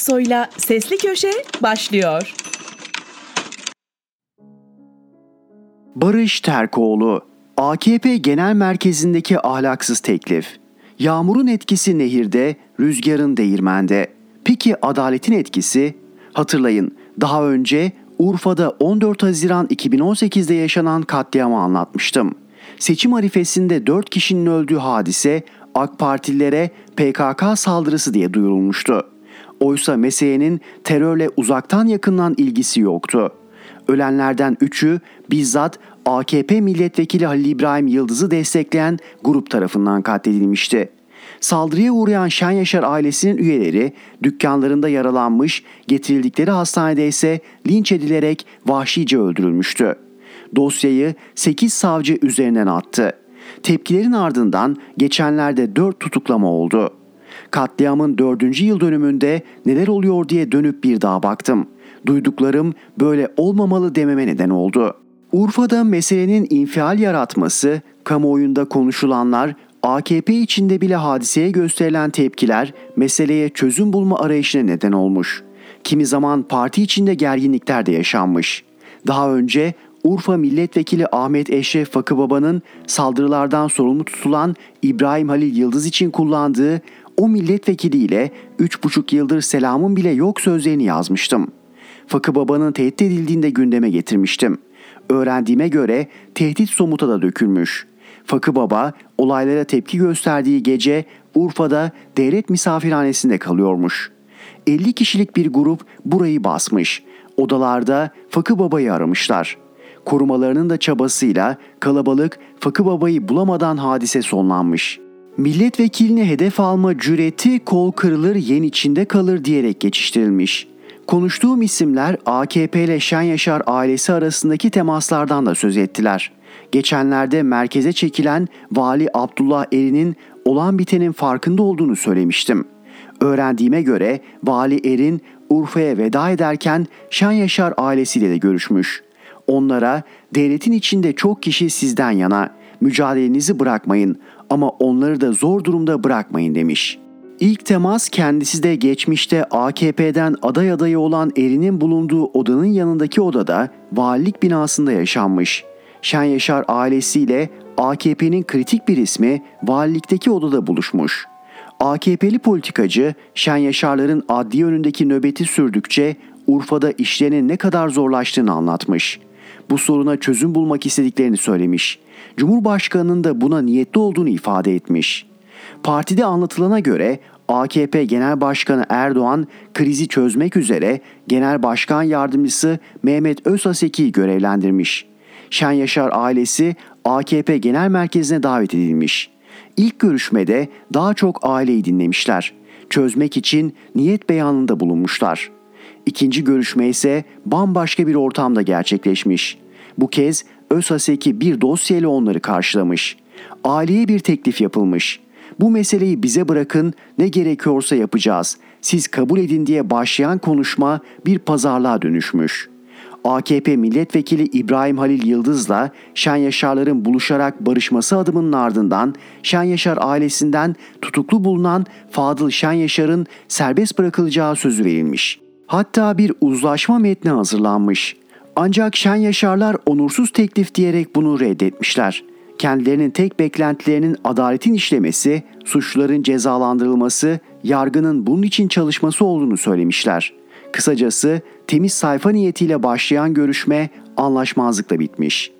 Aksoy'la Sesli Köşe başlıyor. Barış Terkoğlu, AKP Genel Merkezi'ndeki ahlaksız teklif. Yağmurun etkisi nehirde, rüzgarın değirmende. Peki adaletin etkisi? Hatırlayın, daha önce Urfa'da 14 Haziran 2018'de yaşanan katliamı anlatmıştım. Seçim arifesinde 4 kişinin öldüğü hadise AK Partililere PKK saldırısı diye duyurulmuştu. Oysa meselenin terörle uzaktan yakından ilgisi yoktu. Ölenlerden üçü bizzat AKP milletvekili Halil İbrahim Yıldız'ı destekleyen grup tarafından katledilmişti. Saldırıya uğrayan Şen Yaşar ailesinin üyeleri dükkanlarında yaralanmış, getirildikleri hastanede ise linç edilerek vahşice öldürülmüştü. Dosyayı 8 savcı üzerinden attı. Tepkilerin ardından geçenlerde 4 tutuklama oldu. Katliamın 4. yıl dönümünde neler oluyor diye dönüp bir daha baktım. Duyduklarım böyle olmamalı dememe neden oldu. Urfa'da meselenin infial yaratması, kamuoyunda konuşulanlar, AKP içinde bile hadiseye gösterilen tepkiler meseleye çözüm bulma arayışına neden olmuş. Kimi zaman parti içinde gerginlikler de yaşanmış. Daha önce Urfa Milletvekili Ahmet Eşref Fakıbaba'nın saldırılardan sorumlu tutulan İbrahim Halil Yıldız için kullandığı o milletvekiliyle 3,5 yıldır selamın bile yok sözlerini yazmıştım. Fakıbaba'nın tehdit edildiğinde gündeme getirmiştim. Öğrendiğime göre tehdit somuta da dökülmüş. Fakı Baba olaylara tepki gösterdiği gece Urfa'da devlet misafirhanesinde kalıyormuş. 50 kişilik bir grup burayı basmış. Odalarda Fakı Baba'yı aramışlar. Korumalarının da çabasıyla kalabalık Fakı Baba'yı bulamadan hadise sonlanmış. Milletvekilini hedef alma cüreti kol kırılır yen içinde kalır diyerek geçiştirilmiş. Konuştuğum isimler AKP ile Şen Yaşar ailesi arasındaki temaslardan da söz ettiler. Geçenlerde merkeze çekilen Vali Abdullah Erin'in olan bitenin farkında olduğunu söylemiştim. Öğrendiğime göre Vali Erin Urfa'ya veda ederken Şen Yaşar ailesiyle de görüşmüş. Onlara devletin içinde çok kişi sizden yana mücadelenizi bırakmayın ama onları da zor durumda bırakmayın demiş.'' İlk temas kendisi de geçmişte AKP'den aday adayı olan Erin'in bulunduğu odanın yanındaki odada valilik binasında yaşanmış. Şen Yaşar ailesiyle AKP'nin kritik bir ismi valilikteki odada buluşmuş. AKP'li politikacı Şen Yaşarların adli önündeki nöbeti sürdükçe Urfa'da işlerinin ne kadar zorlaştığını anlatmış. Bu soruna çözüm bulmak istediklerini söylemiş. Cumhurbaşkanının da buna niyetli olduğunu ifade etmiş.'' Partide anlatılana göre AKP Genel Başkanı Erdoğan krizi çözmek üzere Genel Başkan Yardımcısı Mehmet Özhaseki'yi görevlendirmiş. Şen Yaşar ailesi AKP Genel Merkezi'ne davet edilmiş. İlk görüşmede daha çok aileyi dinlemişler. Çözmek için niyet beyanında bulunmuşlar. İkinci görüşme ise bambaşka bir ortamda gerçekleşmiş. Bu kez Özhaseki bir dosyayla onları karşılamış. Aileye bir teklif yapılmış. Bu meseleyi bize bırakın ne gerekiyorsa yapacağız. Siz kabul edin diye başlayan konuşma bir pazarlığa dönüşmüş. AKP milletvekili İbrahim Halil Yıldız'la Şen Yaşar'ların buluşarak barışması adımının ardından Şen Yaşar ailesinden tutuklu bulunan Fadıl Şen Yaşar'ın serbest bırakılacağı sözü verilmiş. Hatta bir uzlaşma metni hazırlanmış. Ancak Şen Yaşarlar onursuz teklif diyerek bunu reddetmişler kendilerinin tek beklentilerinin adaletin işlemesi, suçluların cezalandırılması, yargının bunun için çalışması olduğunu söylemişler. Kısacası temiz sayfa niyetiyle başlayan görüşme anlaşmazlıkla bitmiş.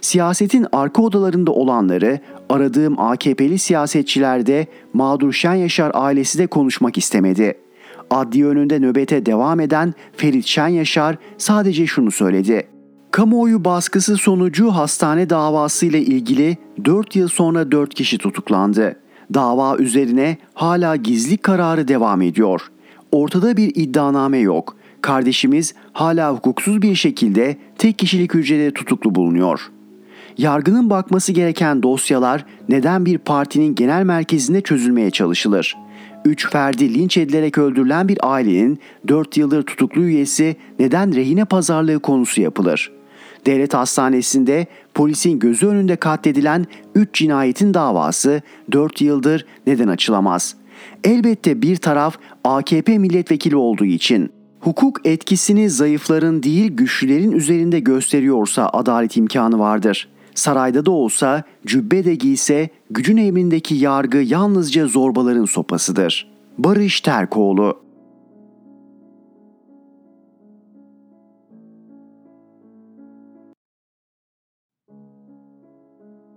Siyasetin arka odalarında olanları aradığım AKP'li siyasetçilerde mağdur Şen Yaşar ailesi de konuşmak istemedi. Adli önünde nöbete devam eden Ferit Şen Yaşar sadece şunu söyledi. Kamuoyu baskısı sonucu hastane davası ile ilgili 4 yıl sonra 4 kişi tutuklandı. Dava üzerine hala gizli kararı devam ediyor. Ortada bir iddianame yok. Kardeşimiz hala hukuksuz bir şekilde tek kişilik hücrede tutuklu bulunuyor. Yargının bakması gereken dosyalar neden bir partinin genel merkezinde çözülmeye çalışılır? 3 ferdi linç edilerek öldürülen bir ailenin 4 yıldır tutuklu üyesi neden rehine pazarlığı konusu yapılır? Devlet hastanesinde polisin gözü önünde katledilen 3 cinayetin davası 4 yıldır neden açılamaz? Elbette bir taraf AKP milletvekili olduğu için. Hukuk etkisini zayıfların değil güçlülerin üzerinde gösteriyorsa adalet imkanı vardır. Sarayda da olsa, cübbe de giyse gücün emrindeki yargı yalnızca zorbaların sopasıdır. Barış Terkoğlu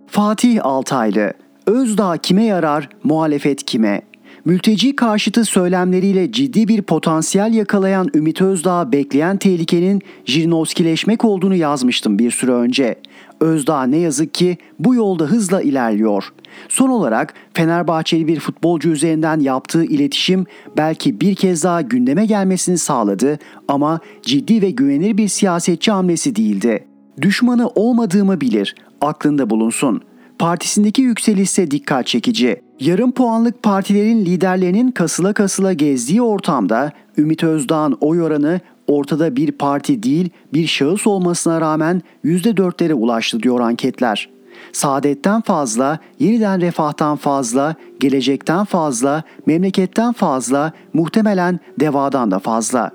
Fatih Altaylı Özdağ kime yarar, muhalefet kime? Mülteci karşıtı söylemleriyle ciddi bir potansiyel yakalayan Ümit Özdağ bekleyen tehlikenin Jirinovskileşmek olduğunu yazmıştım bir süre önce. Özdağ ne yazık ki bu yolda hızla ilerliyor. Son olarak Fenerbahçeli bir futbolcu üzerinden yaptığı iletişim belki bir kez daha gündeme gelmesini sağladı ama ciddi ve güvenilir bir siyasetçi hamlesi değildi. Düşmanı olmadığımı bilir, aklında bulunsun. Partisindeki yükselişse dikkat çekici. Yarım puanlık partilerin liderlerinin kasıla kasıla gezdiği ortamda Ümit Özdağ'ın oy oranı ortada bir parti değil bir şahıs olmasına rağmen %4'lere ulaştı diyor anketler. Saadetten fazla, yeniden refahtan fazla, gelecekten fazla, memleketten fazla, muhtemelen devadan da fazla.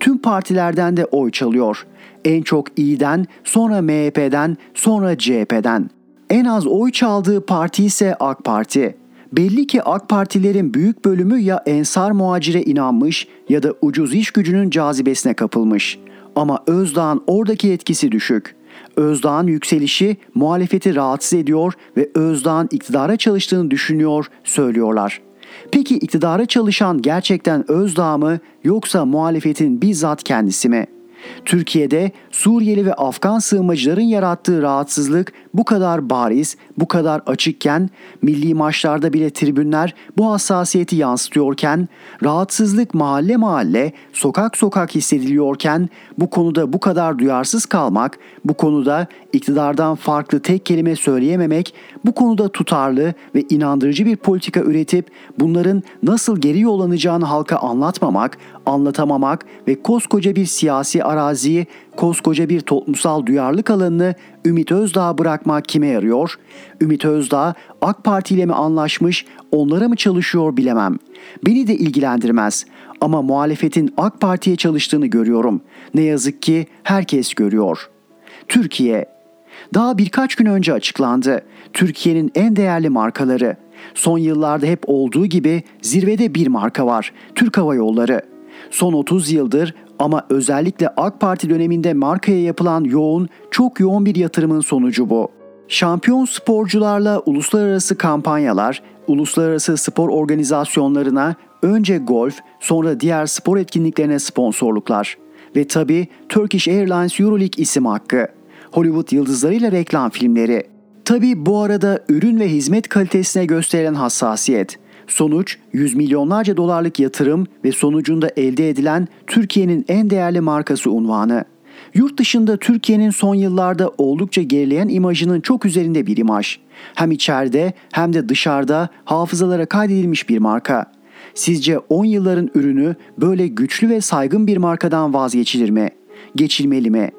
Tüm partilerden de oy çalıyor. En çok İYİ'den, sonra MHP'den, sonra CHP'den. En az oy çaldığı parti ise AK Parti. Belli ki AK Partilerin büyük bölümü ya ensar muhacire inanmış ya da ucuz iş gücünün cazibesine kapılmış. Ama Özdağ'ın oradaki etkisi düşük. Özdağ'ın yükselişi muhalefeti rahatsız ediyor ve Özdağ'ın iktidara çalıştığını düşünüyor, söylüyorlar. Peki iktidara çalışan gerçekten Özdağ mı yoksa muhalefetin bizzat kendisi mi?'' Türkiye'de Suriyeli ve Afgan sığınmacıların yarattığı rahatsızlık bu kadar bariz, bu kadar açıkken, milli maçlarda bile tribünler bu hassasiyeti yansıtıyorken, rahatsızlık mahalle mahalle, sokak sokak hissediliyorken bu konuda bu kadar duyarsız kalmak, bu konuda iktidardan farklı tek kelime söyleyememek, bu konuda tutarlı ve inandırıcı bir politika üretip bunların nasıl geri yollanacağını halka anlatmamak, anlatamamak ve koskoca bir siyasi araziyi, koskoca bir toplumsal duyarlılık alanını Ümit Özdağ bırakmak kime yarıyor? Ümit Özdağ AK Parti ile mi anlaşmış, onlara mı çalışıyor bilemem. Beni de ilgilendirmez ama muhalefetin AK Parti'ye çalıştığını görüyorum. Ne yazık ki herkes görüyor. Türkiye daha birkaç gün önce açıklandı. Türkiye'nin en değerli markaları. Son yıllarda hep olduğu gibi zirvede bir marka var. Türk Hava Yolları. Son 30 yıldır ama özellikle AK Parti döneminde markaya yapılan yoğun, çok yoğun bir yatırımın sonucu bu. Şampiyon sporcularla uluslararası kampanyalar, uluslararası spor organizasyonlarına önce golf, sonra diğer spor etkinliklerine sponsorluklar ve tabi Turkish Airlines Euroleague isim hakkı. Hollywood yıldızlarıyla reklam filmleri. Tabi bu arada ürün ve hizmet kalitesine gösterilen hassasiyet. Sonuç yüz milyonlarca dolarlık yatırım ve sonucunda elde edilen Türkiye'nin en değerli markası unvanı. Yurt dışında Türkiye'nin son yıllarda oldukça gerileyen imajının çok üzerinde bir imaj. Hem içeride hem de dışarıda hafızalara kaydedilmiş bir marka. Sizce 10 yılların ürünü böyle güçlü ve saygın bir markadan vazgeçilir mi? Geçilmeli mi?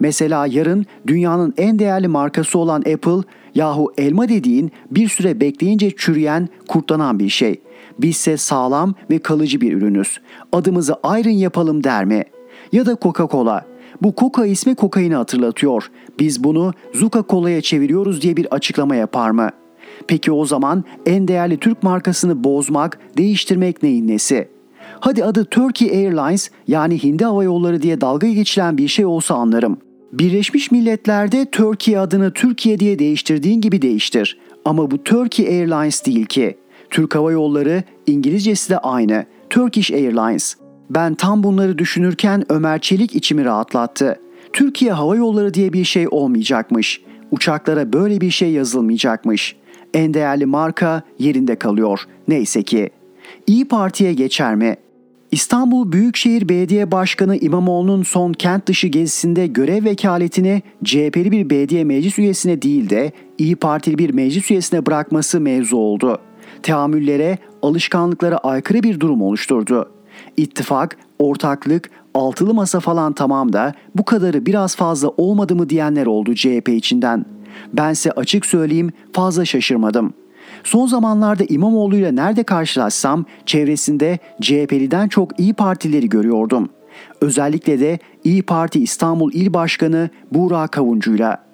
Mesela yarın dünyanın en değerli markası olan Apple yahu elma dediğin bir süre bekleyince çürüyen, kurtlanan bir şey. Bizse sağlam ve kalıcı bir ürünüz. Adımızı ayrın yapalım der mi? Ya da Coca-Cola. Bu Coca ismi kokaini hatırlatıyor. Biz bunu Zuka Cola'ya çeviriyoruz diye bir açıklama yapar mı? Peki o zaman en değerli Türk markasını bozmak, değiştirmek neyin nesi?'' Hadi adı Turkey Airlines yani Hindi Hava Yolları diye dalga geçilen bir şey olsa anlarım. Birleşmiş Milletler'de Turkey adını Türkiye diye değiştirdiğin gibi değiştir. Ama bu Turkey Airlines değil ki. Türk Hava Yolları İngilizcesi de aynı. Turkish Airlines. Ben tam bunları düşünürken Ömer Çelik içimi rahatlattı. Türkiye Hava Yolları diye bir şey olmayacakmış. Uçaklara böyle bir şey yazılmayacakmış. En değerli marka yerinde kalıyor. Neyse ki. İyi Parti'ye geçer mi? İstanbul Büyükşehir Belediye Başkanı İmamoğlu'nun son kent dışı gezisinde görev vekaletini CHP'li bir belediye meclis üyesine değil de İyi Partili bir meclis üyesine bırakması mevzu oldu. Teamüllere, alışkanlıklara aykırı bir durum oluşturdu. İttifak, ortaklık, altılı masa falan tamam da bu kadarı biraz fazla olmadı mı diyenler oldu CHP içinden. Bense açık söyleyeyim fazla şaşırmadım.'' Son zamanlarda İmamoğlu ile nerede karşılaşsam çevresinde CHP'liden çok İyi Partilileri görüyordum. Özellikle de İyi Parti İstanbul İl Başkanı Buğra Kavuncu'yla.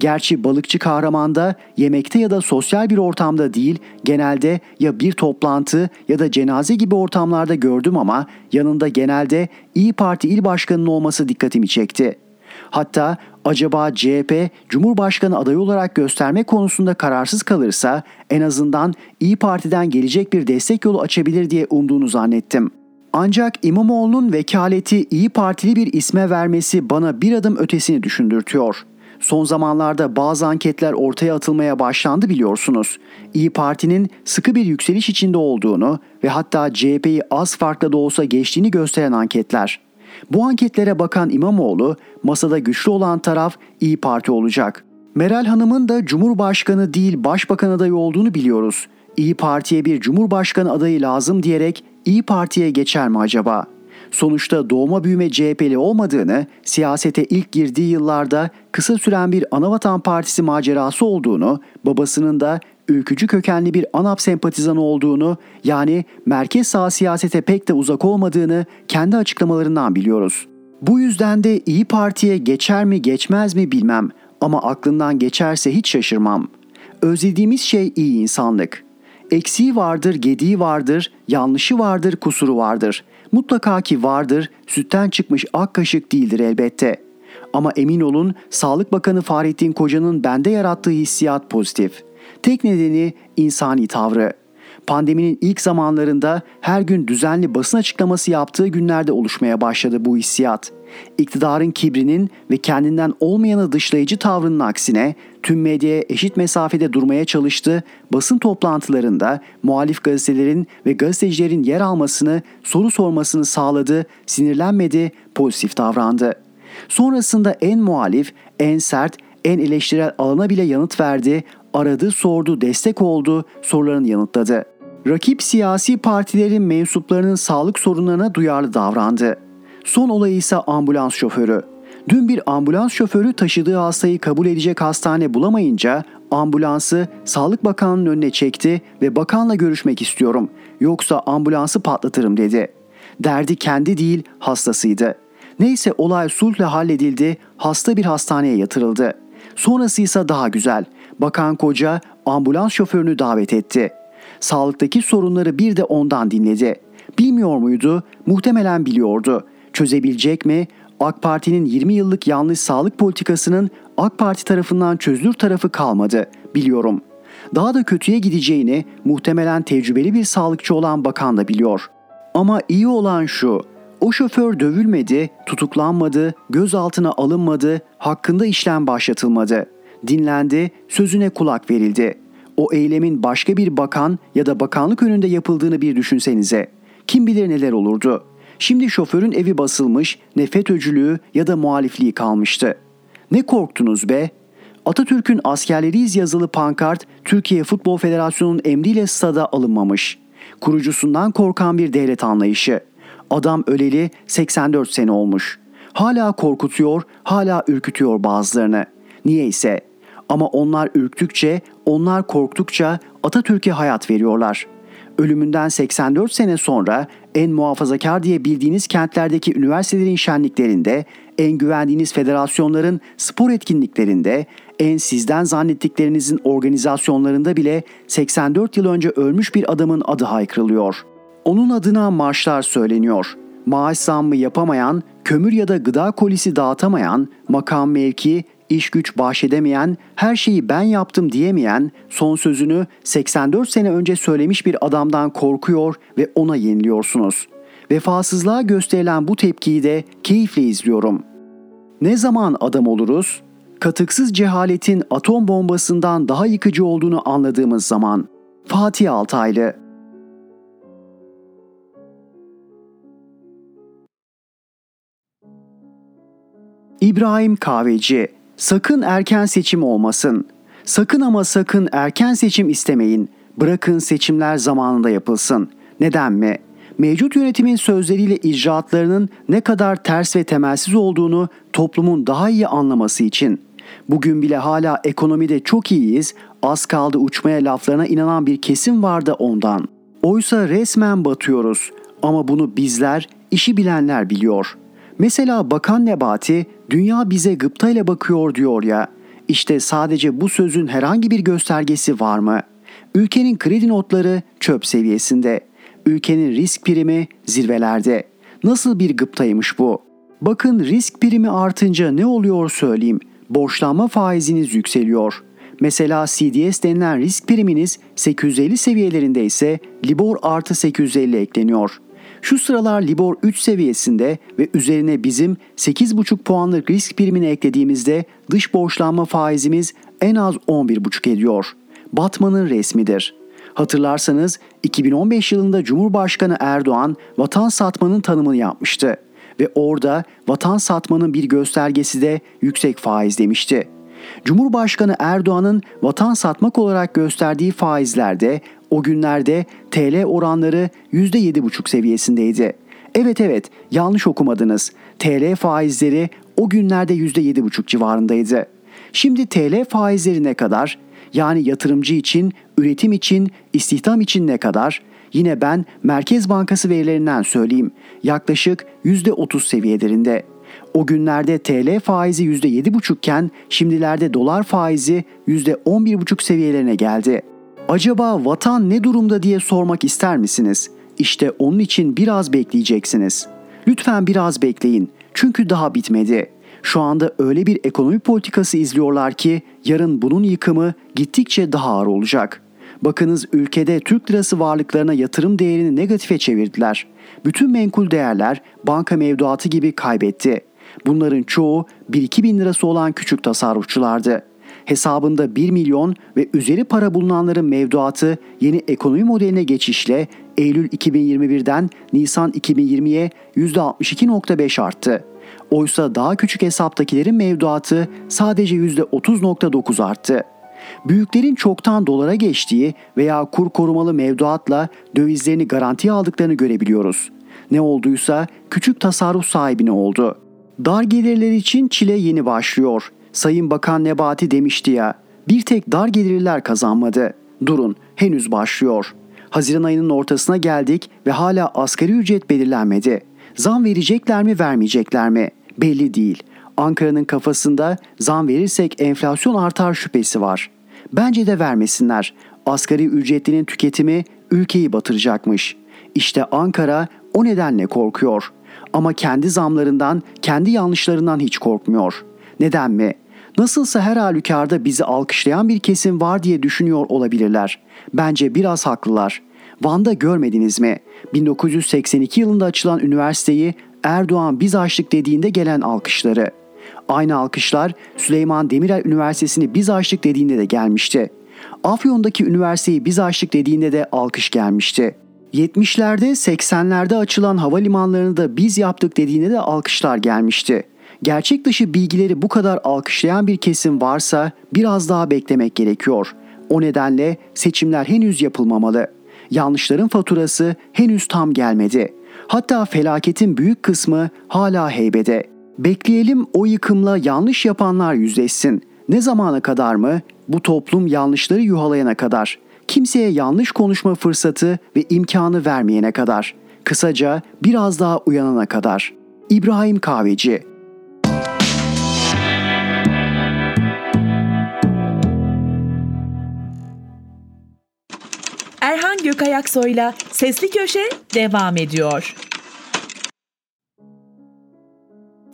Gerçi balıkçı kahramanda yemekte ya da sosyal bir ortamda değil, genelde ya bir toplantı ya da cenaze gibi ortamlarda gördüm ama yanında genelde İyi Parti il başkanının olması dikkatimi çekti. Hatta acaba CHP Cumhurbaşkanı adayı olarak gösterme konusunda kararsız kalırsa en azından İyi Parti'den gelecek bir destek yolu açabilir diye umduğunu zannettim. Ancak İmamoğlu'nun vekaleti İyi Partili bir isme vermesi bana bir adım ötesini düşündürtüyor. Son zamanlarda bazı anketler ortaya atılmaya başlandı biliyorsunuz. İyi Parti'nin sıkı bir yükseliş içinde olduğunu ve hatta CHP'yi az farkla da olsa geçtiğini gösteren anketler. Bu anketlere bakan İmamoğlu, masada güçlü olan taraf İyi Parti olacak. Meral Hanım'ın da Cumhurbaşkanı değil Başbakan adayı olduğunu biliyoruz. İyi Parti'ye bir Cumhurbaşkanı adayı lazım diyerek İyi Parti'ye geçer mi acaba?'' sonuçta doğma büyüme CHP'li olmadığını, siyasete ilk girdiği yıllarda kısa süren bir Anavatan Partisi macerası olduğunu, babasının da ülkücü kökenli bir ANAP sempatizanı olduğunu, yani merkez sağ siyasete pek de uzak olmadığını kendi açıklamalarından biliyoruz. Bu yüzden de İyi Parti'ye geçer mi geçmez mi bilmem ama aklından geçerse hiç şaşırmam. Özlediğimiz şey iyi insanlık. Eksiği vardır, gediği vardır, yanlışı vardır, kusuru vardır. Mutlaka ki vardır, sütten çıkmış ak kaşık değildir elbette. Ama emin olun Sağlık Bakanı Fahrettin Koca'nın bende yarattığı hissiyat pozitif. Tek nedeni insani tavrı. Pandeminin ilk zamanlarında her gün düzenli basın açıklaması yaptığı günlerde oluşmaya başladı bu hissiyat. İktidarın kibrinin ve kendinden olmayanı dışlayıcı tavrının aksine tüm medyaya eşit mesafede durmaya çalıştı, basın toplantılarında muhalif gazetelerin ve gazetecilerin yer almasını, soru sormasını sağladı, sinirlenmedi, pozitif davrandı. Sonrasında en muhalif, en sert, en eleştirel alana bile yanıt verdi, aradı, sordu, destek oldu, sorularını yanıtladı. Rakip siyasi partilerin mensuplarının sağlık sorunlarına duyarlı davrandı. Son olayı ise ambulans şoförü. Dün bir ambulans şoförü taşıdığı hastayı kabul edecek hastane bulamayınca ambulansı Sağlık Bakanı'nın önüne çekti ve bakanla görüşmek istiyorum. Yoksa ambulansı patlatırım dedi. Derdi kendi değil hastasıydı. Neyse olay sulhle halledildi, hasta bir hastaneye yatırıldı. Sonrası ise daha güzel. Bakan koca ambulans şoförünü davet etti. Sağlıktaki sorunları bir de ondan dinledi. Bilmiyor muydu? Muhtemelen biliyordu. Çözebilecek mi? AK Parti'nin 20 yıllık yanlış sağlık politikasının AK Parti tarafından çözülür tarafı kalmadı. Biliyorum. Daha da kötüye gideceğini muhtemelen tecrübeli bir sağlıkçı olan bakan da biliyor. Ama iyi olan şu, o şoför dövülmedi, tutuklanmadı, gözaltına alınmadı, hakkında işlem başlatılmadı. Dinlendi, sözüne kulak verildi. O eylemin başka bir bakan ya da bakanlık önünde yapıldığını bir düşünsenize. Kim bilir neler olurdu. Şimdi şoförün evi basılmış, ne FETÖ'cülüğü ya da muhalifliği kalmıştı. Ne korktunuz be? Atatürk'ün askerleriyiz yazılı pankart Türkiye Futbol Federasyonu'nun emriyle stada alınmamış. Kurucusundan korkan bir devlet anlayışı. Adam öleli 84 sene olmuş. Hala korkutuyor, hala ürkütüyor bazılarını. Niye ise? Ama onlar ürktükçe, onlar korktukça Atatürk'e hayat veriyorlar.'' ölümünden 84 sene sonra en muhafazakar diye bildiğiniz kentlerdeki üniversitelerin şenliklerinde, en güvendiğiniz federasyonların spor etkinliklerinde, en sizden zannettiklerinizin organizasyonlarında bile 84 yıl önce ölmüş bir adamın adı haykırılıyor. Onun adına marşlar söyleniyor. Maaş zammı yapamayan, kömür ya da gıda kolisi dağıtamayan, makam mevki, iş güç bahşedemeyen, her şeyi ben yaptım diyemeyen, son sözünü 84 sene önce söylemiş bir adamdan korkuyor ve ona yeniliyorsunuz. Vefasızlığa gösterilen bu tepkiyi de keyifle izliyorum. Ne zaman adam oluruz? Katıksız cehaletin atom bombasından daha yıkıcı olduğunu anladığımız zaman. Fatih Altaylı İbrahim Kahveci Sakın erken seçim olmasın. Sakın ama sakın erken seçim istemeyin. Bırakın seçimler zamanında yapılsın. Neden mi? Mevcut yönetimin sözleriyle icraatlarının ne kadar ters ve temelsiz olduğunu toplumun daha iyi anlaması için. Bugün bile hala ekonomide çok iyiyiz Az kaldı uçmaya laflarına inanan bir kesim vardı ondan. Oysa resmen batıyoruz. Ama bunu bizler, işi bilenler biliyor. Mesela Bakan Nebati, dünya bize gıptayla bakıyor diyor ya. İşte sadece bu sözün herhangi bir göstergesi var mı? Ülkenin kredi notları çöp seviyesinde. Ülkenin risk primi zirvelerde. Nasıl bir gıptaymış bu? Bakın risk primi artınca ne oluyor söyleyeyim. Borçlanma faiziniz yükseliyor. Mesela CDS denilen risk priminiz 850 seviyelerinde ise Libor artı 850 ekleniyor. Şu sıralar Libor 3 seviyesinde ve üzerine bizim 8,5 puanlık risk primini eklediğimizde dış borçlanma faizimiz en az 11,5 ediyor. Batman'ın resmidir. Hatırlarsanız 2015 yılında Cumhurbaşkanı Erdoğan vatan satmanın tanımını yapmıştı ve orada vatan satmanın bir göstergesi de yüksek faiz demişti. Cumhurbaşkanı Erdoğan'ın vatan satmak olarak gösterdiği faizlerde o günlerde TL oranları %7,5 seviyesindeydi. Evet evet yanlış okumadınız. TL faizleri o günlerde %7,5 civarındaydı. Şimdi TL faizleri ne kadar? Yani yatırımcı için, üretim için, istihdam için ne kadar? Yine ben Merkez Bankası verilerinden söyleyeyim. Yaklaşık %30 seviyelerinde. O günlerde TL faizi %7,5 iken şimdilerde dolar faizi %11,5 seviyelerine geldi. Acaba vatan ne durumda diye sormak ister misiniz? İşte onun için biraz bekleyeceksiniz. Lütfen biraz bekleyin. Çünkü daha bitmedi. Şu anda öyle bir ekonomi politikası izliyorlar ki yarın bunun yıkımı gittikçe daha ağır olacak. Bakınız ülkede Türk lirası varlıklarına yatırım değerini negatife çevirdiler. Bütün menkul değerler banka mevduatı gibi kaybetti. Bunların çoğu 1-2 bin lirası olan küçük tasarrufçulardı. Hesabında 1 milyon ve üzeri para bulunanların mevduatı yeni ekonomi modeline geçişle Eylül 2021'den Nisan 2020'ye %62.5 arttı. Oysa daha küçük hesaptakilerin mevduatı sadece %30.9 arttı. Büyüklerin çoktan dolara geçtiği veya kur korumalı mevduatla dövizlerini garantiye aldıklarını görebiliyoruz. Ne olduysa küçük tasarruf sahibine oldu. Dar gelirler için çile yeni başlıyor. Sayın Bakan Nebati demişti ya, bir tek dar gelirliler kazanmadı. Durun, henüz başlıyor. Haziran ayının ortasına geldik ve hala asgari ücret belirlenmedi. Zam verecekler mi vermeyecekler mi? Belli değil. Ankara'nın kafasında zam verirsek enflasyon artar şüphesi var. Bence de vermesinler. Asgari ücretlinin tüketimi ülkeyi batıracakmış. İşte Ankara o nedenle korkuyor. Ama kendi zamlarından, kendi yanlışlarından hiç korkmuyor. Neden mi? Nasılsa her halükarda bizi alkışlayan bir kesim var diye düşünüyor olabilirler. Bence biraz haklılar. Van'da görmediniz mi? 1982 yılında açılan üniversiteyi Erdoğan biz açtık dediğinde gelen alkışları. Aynı alkışlar Süleyman Demirel Üniversitesi'ni biz açtık dediğinde de gelmişti. Afyon'daki üniversiteyi biz açtık dediğinde de alkış gelmişti. 70'lerde 80'lerde açılan havalimanlarını da biz yaptık dediğinde de alkışlar gelmişti. Gerçek dışı bilgileri bu kadar alkışlayan bir kesim varsa biraz daha beklemek gerekiyor. O nedenle seçimler henüz yapılmamalı. Yanlışların faturası henüz tam gelmedi. Hatta felaketin büyük kısmı hala heybede. Bekleyelim o yıkımla yanlış yapanlar yüzleşsin. Ne zamana kadar mı? Bu toplum yanlışları yuhalayana kadar. Kimseye yanlış konuşma fırsatı ve imkanı vermeyene kadar. Kısaca biraz daha uyanana kadar. İbrahim Kahveci Erhan Gökayaksoy'la Sesli Köşe devam ediyor.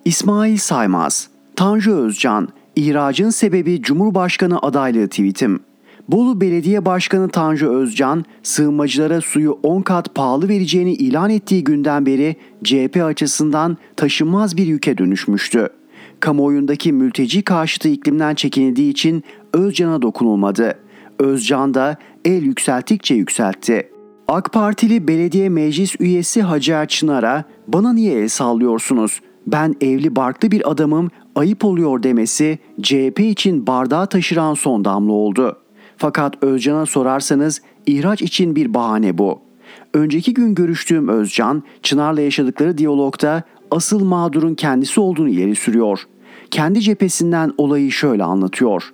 İsmail Saymaz, Tanju Özcan, İhracın sebebi Cumhurbaşkanı adaylığı tweetim. Bolu Belediye Başkanı Tanju Özcan, sığınmacılara suyu 10 kat pahalı vereceğini ilan ettiği günden beri CHP açısından taşınmaz bir yüke dönüşmüştü. Kamuoyundaki mülteci karşıtı iklimden çekinildiği için Özcan'a dokunulmadı. Özcan da el yükselttikçe yükseltti. AK Partili belediye meclis üyesi Hacer Çınar'a bana niye el sallıyorsunuz? Ben evli barklı bir adamım ayıp oluyor demesi CHP için bardağı taşıran son damla oldu. Fakat Özcan'a sorarsanız ihraç için bir bahane bu. Önceki gün görüştüğüm Özcan, Çınar'la yaşadıkları diyalogda asıl mağdurun kendisi olduğunu ileri sürüyor. Kendi cephesinden olayı şöyle anlatıyor.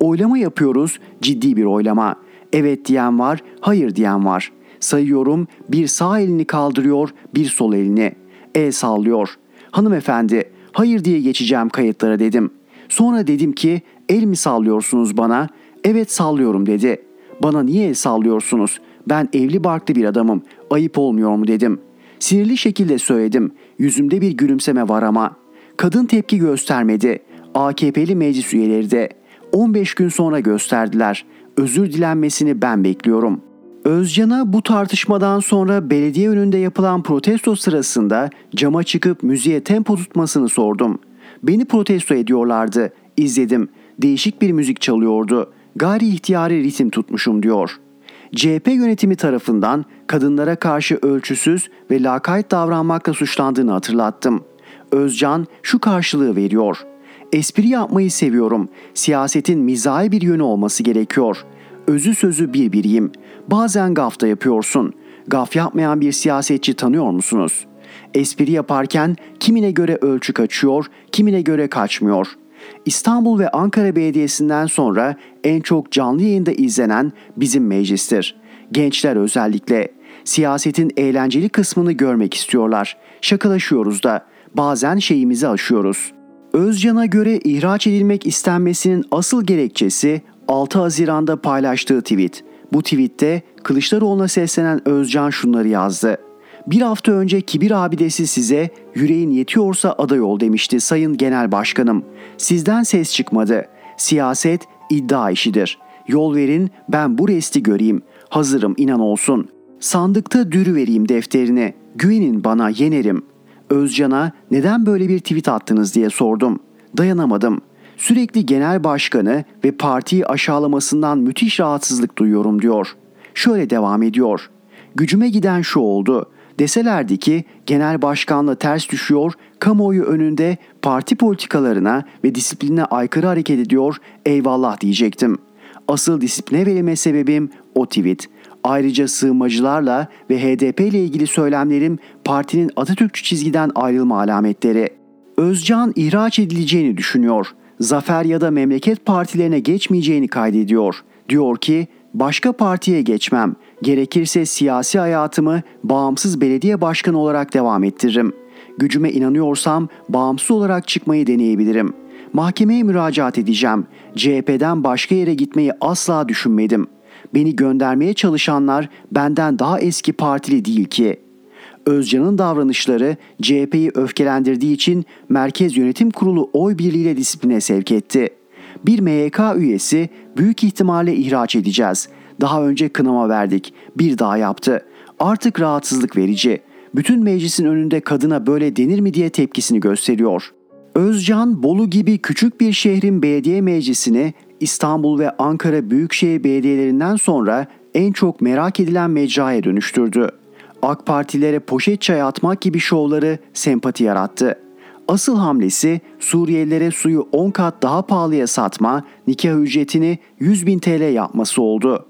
Oylama yapıyoruz, ciddi bir oylama. Evet diyen var, hayır diyen var. Sayıyorum, bir sağ elini kaldırıyor, bir sol elini. El sallıyor. Hanımefendi, hayır diye geçeceğim kayıtlara dedim. Sonra dedim ki, el mi sallıyorsunuz bana? Evet sallıyorum dedi. Bana niye el sallıyorsunuz? Ben evli barklı bir adamım. Ayıp olmuyor mu dedim. Sinirli şekilde söyledim. Yüzümde bir gülümseme var ama. Kadın tepki göstermedi. AKP'li meclis üyeleri de. 15 gün sonra gösterdiler. Özür dilenmesini ben bekliyorum. Özcan'a bu tartışmadan sonra belediye önünde yapılan protesto sırasında cama çıkıp müziğe tempo tutmasını sordum. Beni protesto ediyorlardı. İzledim. Değişik bir müzik çalıyordu. Gayri ihtiyari ritim tutmuşum diyor. CHP yönetimi tarafından kadınlara karşı ölçüsüz ve lakayt davranmakla suçlandığını hatırlattım. Özcan şu karşılığı veriyor. Espri yapmayı seviyorum. Siyasetin mizahi bir yönü olması gerekiyor. Özü sözü bir biriyim. Bazen gaf da yapıyorsun. Gaf yapmayan bir siyasetçi tanıyor musunuz? Espri yaparken kimine göre ölçü kaçıyor, kimine göre kaçmıyor. İstanbul ve Ankara Belediyesi'nden sonra en çok canlı yayında izlenen bizim meclistir. Gençler özellikle siyasetin eğlenceli kısmını görmek istiyorlar. Şakalaşıyoruz da bazen şeyimizi aşıyoruz. Özcan'a göre ihraç edilmek istenmesinin asıl gerekçesi 6 Haziran'da paylaştığı tweet. Bu tweette Kılıçdaroğlu'na seslenen Özcan şunları yazdı. Bir hafta önce kibir abidesi size yüreğin yetiyorsa aday ol demişti Sayın Genel Başkanım. Sizden ses çıkmadı. Siyaset iddia işidir. Yol verin ben bu resti göreyim. Hazırım inan olsun. Sandıkta dürü vereyim defterini. Güvenin bana yenerim. Özcan'a neden böyle bir tweet attınız diye sordum. Dayanamadım. Sürekli genel başkanı ve partiyi aşağılamasından müthiş rahatsızlık duyuyorum diyor. Şöyle devam ediyor. Gücüme giden şu oldu. Deselerdi ki genel başkanla ters düşüyor, kamuoyu önünde parti politikalarına ve disipline aykırı hareket ediyor, eyvallah diyecektim. Asıl disipline verilme sebebim o tweet. Ayrıca sığınmacılarla ve HDP ile ilgili söylemlerim partinin Atatürkçü çizgiden ayrılma alametleri. Özcan ihraç edileceğini düşünüyor. Zafer ya da memleket partilerine geçmeyeceğini kaydediyor. Diyor ki başka partiye geçmem. Gerekirse siyasi hayatımı bağımsız belediye başkanı olarak devam ettiririm. Gücüme inanıyorsam bağımsız olarak çıkmayı deneyebilirim. Mahkemeye müracaat edeceğim. CHP'den başka yere gitmeyi asla düşünmedim. Beni göndermeye çalışanlar benden daha eski partili değil ki. Özcan'ın davranışları CHP'yi öfkelendirdiği için Merkez Yönetim Kurulu oy birliğiyle disipline sevk etti. Bir MYK üyesi büyük ihtimalle ihraç edeceğiz. Daha önce kınama verdik. Bir daha yaptı. Artık rahatsızlık verici. Bütün meclisin önünde kadına böyle denir mi diye tepkisini gösteriyor. Özcan, Bolu gibi küçük bir şehrin belediye meclisini İstanbul ve Ankara Büyükşehir Belediyelerinden sonra en çok merak edilen mecraya dönüştürdü. AK Partilere poşet çay atmak gibi şovları sempati yarattı. Asıl hamlesi Suriyelilere suyu 10 kat daha pahalıya satma, nikah ücretini 100 bin TL yapması oldu.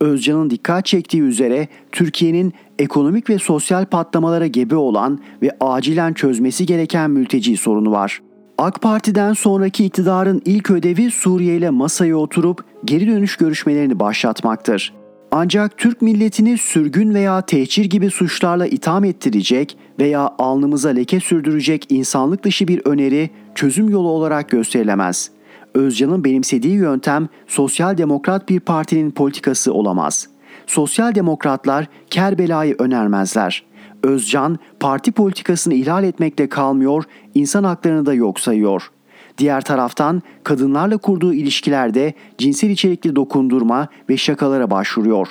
Özcan'ın dikkat çektiği üzere Türkiye'nin ekonomik ve sosyal patlamalara gebe olan ve acilen çözmesi gereken mülteci sorunu var. AK Parti'den sonraki iktidarın ilk ödevi Suriye ile masaya oturup geri dönüş görüşmelerini başlatmaktır. Ancak Türk milletini sürgün veya tehcir gibi suçlarla itham ettirecek veya alnımıza leke sürdürecek insanlık dışı bir öneri çözüm yolu olarak gösterilemez. Özcan'ın benimsediği yöntem sosyal demokrat bir partinin politikası olamaz. Sosyal demokratlar Kerbela'yı önermezler. Özcan parti politikasını ihlal etmekle kalmıyor, insan haklarını da yok sayıyor. Diğer taraftan kadınlarla kurduğu ilişkilerde cinsel içerikli dokundurma ve şakalara başvuruyor.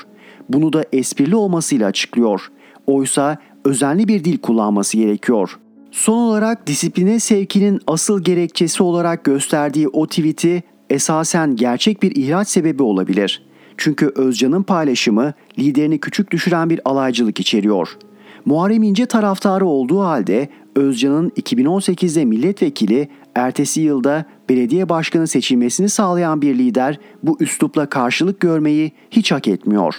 Bunu da esprili olmasıyla açıklıyor. Oysa özenli bir dil kullanması gerekiyor. Son olarak disipline sevkinin asıl gerekçesi olarak gösterdiği o tweet'i esasen gerçek bir ihraç sebebi olabilir. Çünkü Özcan'ın paylaşımı liderini küçük düşüren bir alaycılık içeriyor. Muharrem İnce taraftarı olduğu halde Özcan'ın 2018'de milletvekili, ertesi yılda belediye başkanı seçilmesini sağlayan bir lider bu üslupla karşılık görmeyi hiç hak etmiyor.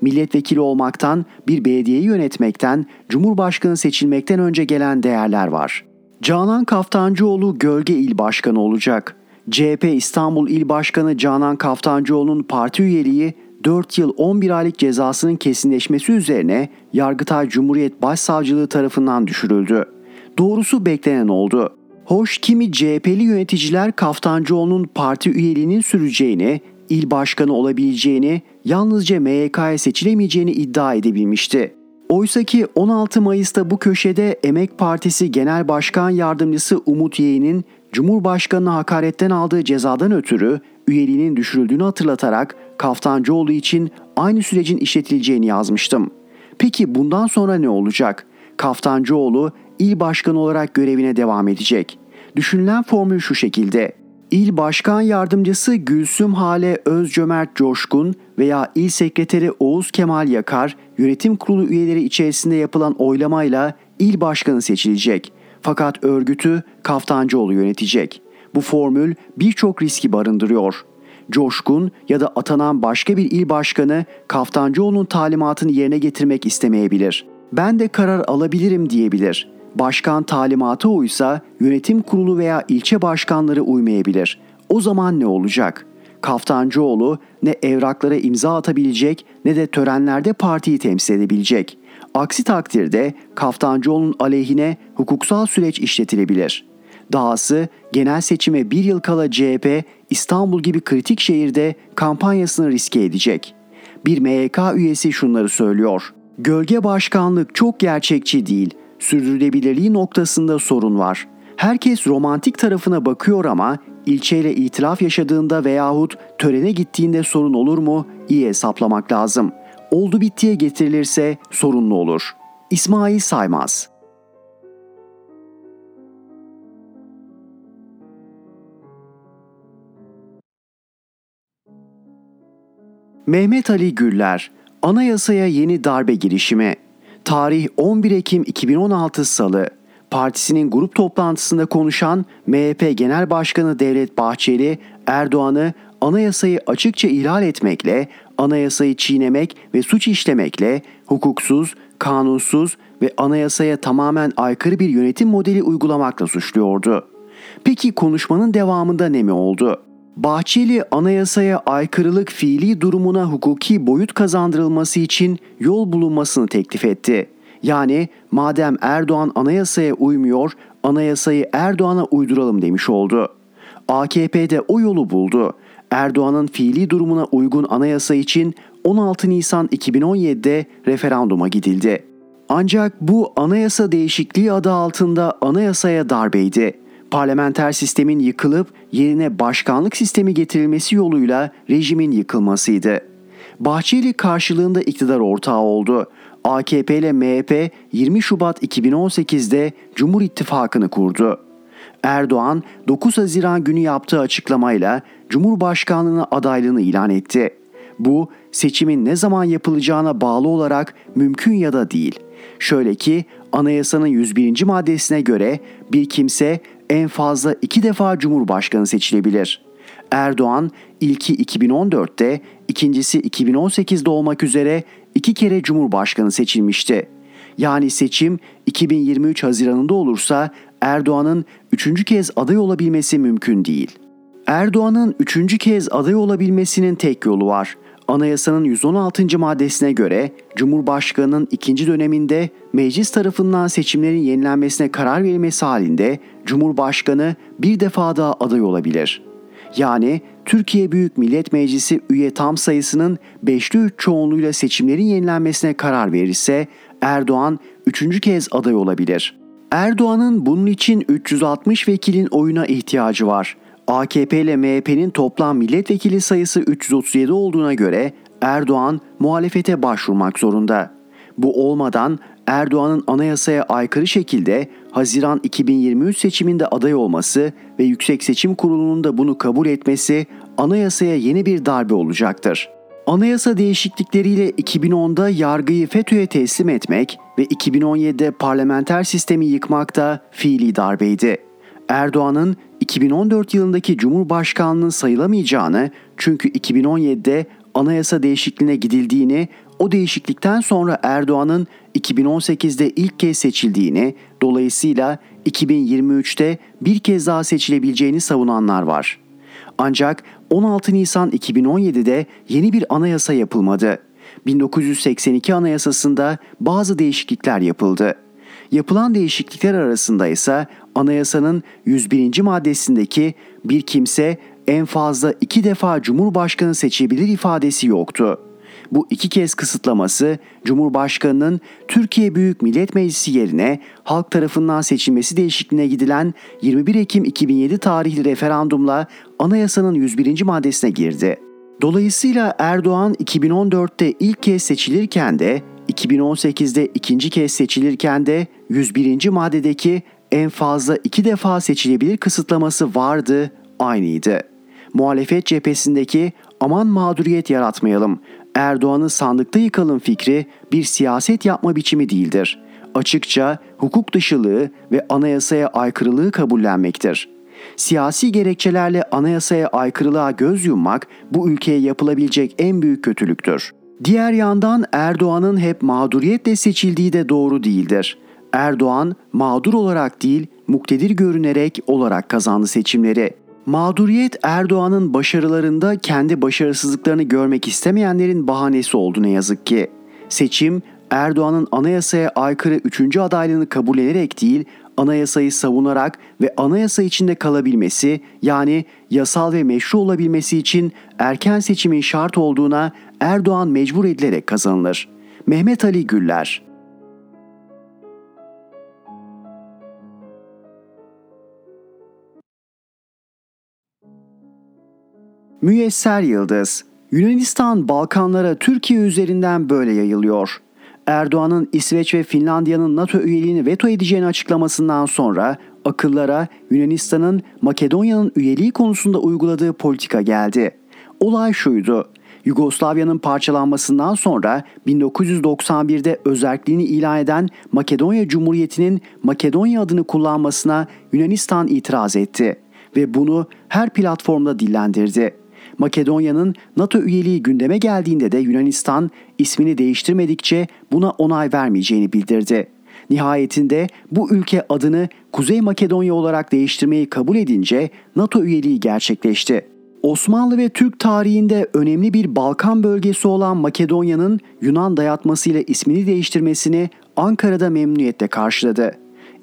Milletvekili olmaktan, bir belediyeyi yönetmekten, cumhurbaşkanı seçilmekten önce gelen değerler var. Canan Kaftancıoğlu Gölge İl Başkanı olacak. CHP İstanbul İl Başkanı Canan Kaftancıoğlu'nun parti üyeliği 4 yıl 11 aylık cezasının kesinleşmesi üzerine Yargıtay Cumhuriyet Başsavcılığı tarafından düşürüldü. Doğrusu beklenen oldu. Hoş kimi CHP'li yöneticiler Kaftancıoğlu'nun parti üyeliğinin süreceğini, il başkanı olabileceğini, yalnızca MYK'ya seçilemeyeceğini iddia edebilmişti. Oysaki 16 Mayıs'ta bu köşede Emek Partisi Genel Başkan Yardımcısı Umut Yeğen'in Cumhurbaşkanı'na hakaretten aldığı cezadan ötürü üyeliğinin düşürüldüğünü hatırlatarak Kaftancıoğlu için aynı sürecin işletileceğini yazmıştım. Peki bundan sonra ne olacak? Kaftancıoğlu il başkanı olarak görevine devam edecek. Düşünülen formül şu şekilde. İl Başkan Yardımcısı Gülsüm Hale Özcömert Coşkun veya İl Sekreteri Oğuz Kemal Yakar yönetim kurulu üyeleri içerisinde yapılan oylamayla il başkanı seçilecek. Fakat örgütü Kaftancıoğlu yönetecek. Bu formül birçok riski barındırıyor. Coşkun ya da atanan başka bir il başkanı Kaftancıoğlu'nun talimatını yerine getirmek istemeyebilir. Ben de karar alabilirim diyebilir. Başkan talimatı uysa yönetim kurulu veya ilçe başkanları uymayabilir. O zaman ne olacak? Kaftancıoğlu ne evraklara imza atabilecek ne de törenlerde partiyi temsil edebilecek. Aksi takdirde Kaftancıoğlu'nun aleyhine hukuksal süreç işletilebilir. Dahası genel seçime bir yıl kala CHP İstanbul gibi kritik şehirde kampanyasını riske edecek. Bir MYK üyesi şunları söylüyor. Gölge başkanlık çok gerçekçi değil. Sürdürülebilirliği noktasında sorun var. Herkes romantik tarafına bakıyor ama ilçeyle itiraf yaşadığında veyahut törene gittiğinde sorun olur mu? İyi hesaplamak lazım. Oldu bittiye getirilirse sorunlu olur. İsmail Saymaz Mehmet Ali Güller, Anayasaya yeni darbe girişimi. Tarih 11 Ekim 2016 Salı. Partisinin grup toplantısında konuşan MHP Genel Başkanı Devlet Bahçeli, Erdoğan'ı anayasayı açıkça ihlal etmekle, anayasayı çiğnemek ve suç işlemekle, hukuksuz, kanunsuz ve anayasaya tamamen aykırı bir yönetim modeli uygulamakla suçluyordu. Peki konuşmanın devamında ne mi oldu? Bahçeli anayasaya aykırılık fiili durumuna hukuki boyut kazandırılması için yol bulunmasını teklif etti. Yani madem Erdoğan anayasaya uymuyor, anayasayı Erdoğan'a uyduralım demiş oldu. AKP'de o yolu buldu. Erdoğan'ın fiili durumuna uygun anayasa için 16 Nisan 2017'de referanduma gidildi. Ancak bu anayasa değişikliği adı altında anayasaya darbeydi parlamenter sistemin yıkılıp yerine başkanlık sistemi getirilmesi yoluyla rejimin yıkılmasıydı. Bahçeli karşılığında iktidar ortağı oldu. AKP ile MHP 20 Şubat 2018'de Cumhur İttifakı'nı kurdu. Erdoğan 9 Haziran günü yaptığı açıklamayla Cumhurbaşkanlığına adaylığını ilan etti. Bu seçimin ne zaman yapılacağına bağlı olarak mümkün ya da değil. Şöyle ki anayasanın 101. maddesine göre bir kimse en fazla iki defa Cumhurbaşkanı seçilebilir. Erdoğan ilki 2014'te, ikincisi 2018'de olmak üzere iki kere Cumhurbaşkanı seçilmişti. Yani seçim 2023 Haziran'ında olursa Erdoğan'ın üçüncü kez aday olabilmesi mümkün değil. Erdoğan'ın üçüncü kez aday olabilmesinin tek yolu var. Anayasanın 116. maddesine göre Cumhurbaşkanı'nın ikinci döneminde meclis tarafından seçimlerin yenilenmesine karar verilmesi halinde Cumhurbaşkanı bir defa daha aday olabilir. Yani Türkiye Büyük Millet Meclisi üye tam sayısının 5'te 3 çoğunluğuyla seçimlerin yenilenmesine karar verirse Erdoğan üçüncü kez aday olabilir. Erdoğan'ın bunun için 360 vekilin oyuna ihtiyacı var. AKP ile MHP'nin toplam milletvekili sayısı 337 olduğuna göre Erdoğan muhalefete başvurmak zorunda. Bu olmadan Erdoğan'ın anayasaya aykırı şekilde Haziran 2023 seçiminde aday olması ve Yüksek Seçim Kurulu'nun da bunu kabul etmesi anayasaya yeni bir darbe olacaktır. Anayasa değişiklikleriyle 2010'da yargıyı FETÖ'ye teslim etmek ve 2017'de parlamenter sistemi yıkmak da fiili darbeydi. Erdoğan'ın 2014 yılındaki Cumhurbaşkanlığının sayılamayacağını çünkü 2017'de anayasa değişikliğine gidildiğini, o değişiklikten sonra Erdoğan'ın 2018'de ilk kez seçildiğini, dolayısıyla 2023'te bir kez daha seçilebileceğini savunanlar var. Ancak 16 Nisan 2017'de yeni bir anayasa yapılmadı. 1982 Anayasasında bazı değişiklikler yapıldı. Yapılan değişiklikler arasında ise anayasanın 101. maddesindeki bir kimse en fazla iki defa Cumhurbaşkanı seçebilir ifadesi yoktu. Bu iki kez kısıtlaması Cumhurbaşkanının Türkiye Büyük Millet Meclisi yerine halk tarafından seçilmesi değişikliğine gidilen 21 Ekim 2007 tarihli referandumla anayasanın 101. maddesine girdi. Dolayısıyla Erdoğan 2014'te ilk kez seçilirken de 2018'de ikinci kez seçilirken de 101. maddedeki en fazla iki defa seçilebilir kısıtlaması vardı, aynıydı. Muhalefet cephesindeki aman mağduriyet yaratmayalım, Erdoğan'ı sandıkta yıkalım fikri bir siyaset yapma biçimi değildir. Açıkça hukuk dışılığı ve anayasaya aykırılığı kabullenmektir. Siyasi gerekçelerle anayasaya aykırılığa göz yummak bu ülkeye yapılabilecek en büyük kötülüktür. Diğer yandan Erdoğan'ın hep mağduriyetle seçildiği de doğru değildir. Erdoğan mağdur olarak değil, muktedir görünerek olarak kazandı seçimleri. Mağduriyet Erdoğan'ın başarılarında kendi başarısızlıklarını görmek istemeyenlerin bahanesi oldu ne yazık ki. Seçim Erdoğan'ın anayasaya aykırı 3. adaylığını kabul ederek değil, anayasayı savunarak ve anayasa içinde kalabilmesi yani yasal ve meşru olabilmesi için erken seçimin şart olduğuna Erdoğan mecbur edilerek kazanılır. Mehmet Ali Güller Müyesser Yıldız Yunanistan Balkanlara Türkiye üzerinden böyle yayılıyor. Erdoğan'ın İsveç ve Finlandiya'nın NATO üyeliğini veto edeceğini açıklamasından sonra akıllara Yunanistan'ın Makedonya'nın üyeliği konusunda uyguladığı politika geldi. Olay şuydu. Yugoslavya'nın parçalanmasından sonra 1991'de özelliğini ilan eden Makedonya Cumhuriyeti'nin Makedonya adını kullanmasına Yunanistan itiraz etti ve bunu her platformda dillendirdi. Makedonya'nın NATO üyeliği gündeme geldiğinde de Yunanistan ismini değiştirmedikçe buna onay vermeyeceğini bildirdi. Nihayetinde bu ülke adını Kuzey Makedonya olarak değiştirmeyi kabul edince NATO üyeliği gerçekleşti. Osmanlı ve Türk tarihinde önemli bir Balkan bölgesi olan Makedonya'nın Yunan dayatmasıyla ismini değiştirmesini Ankara'da memnuniyetle karşıladı.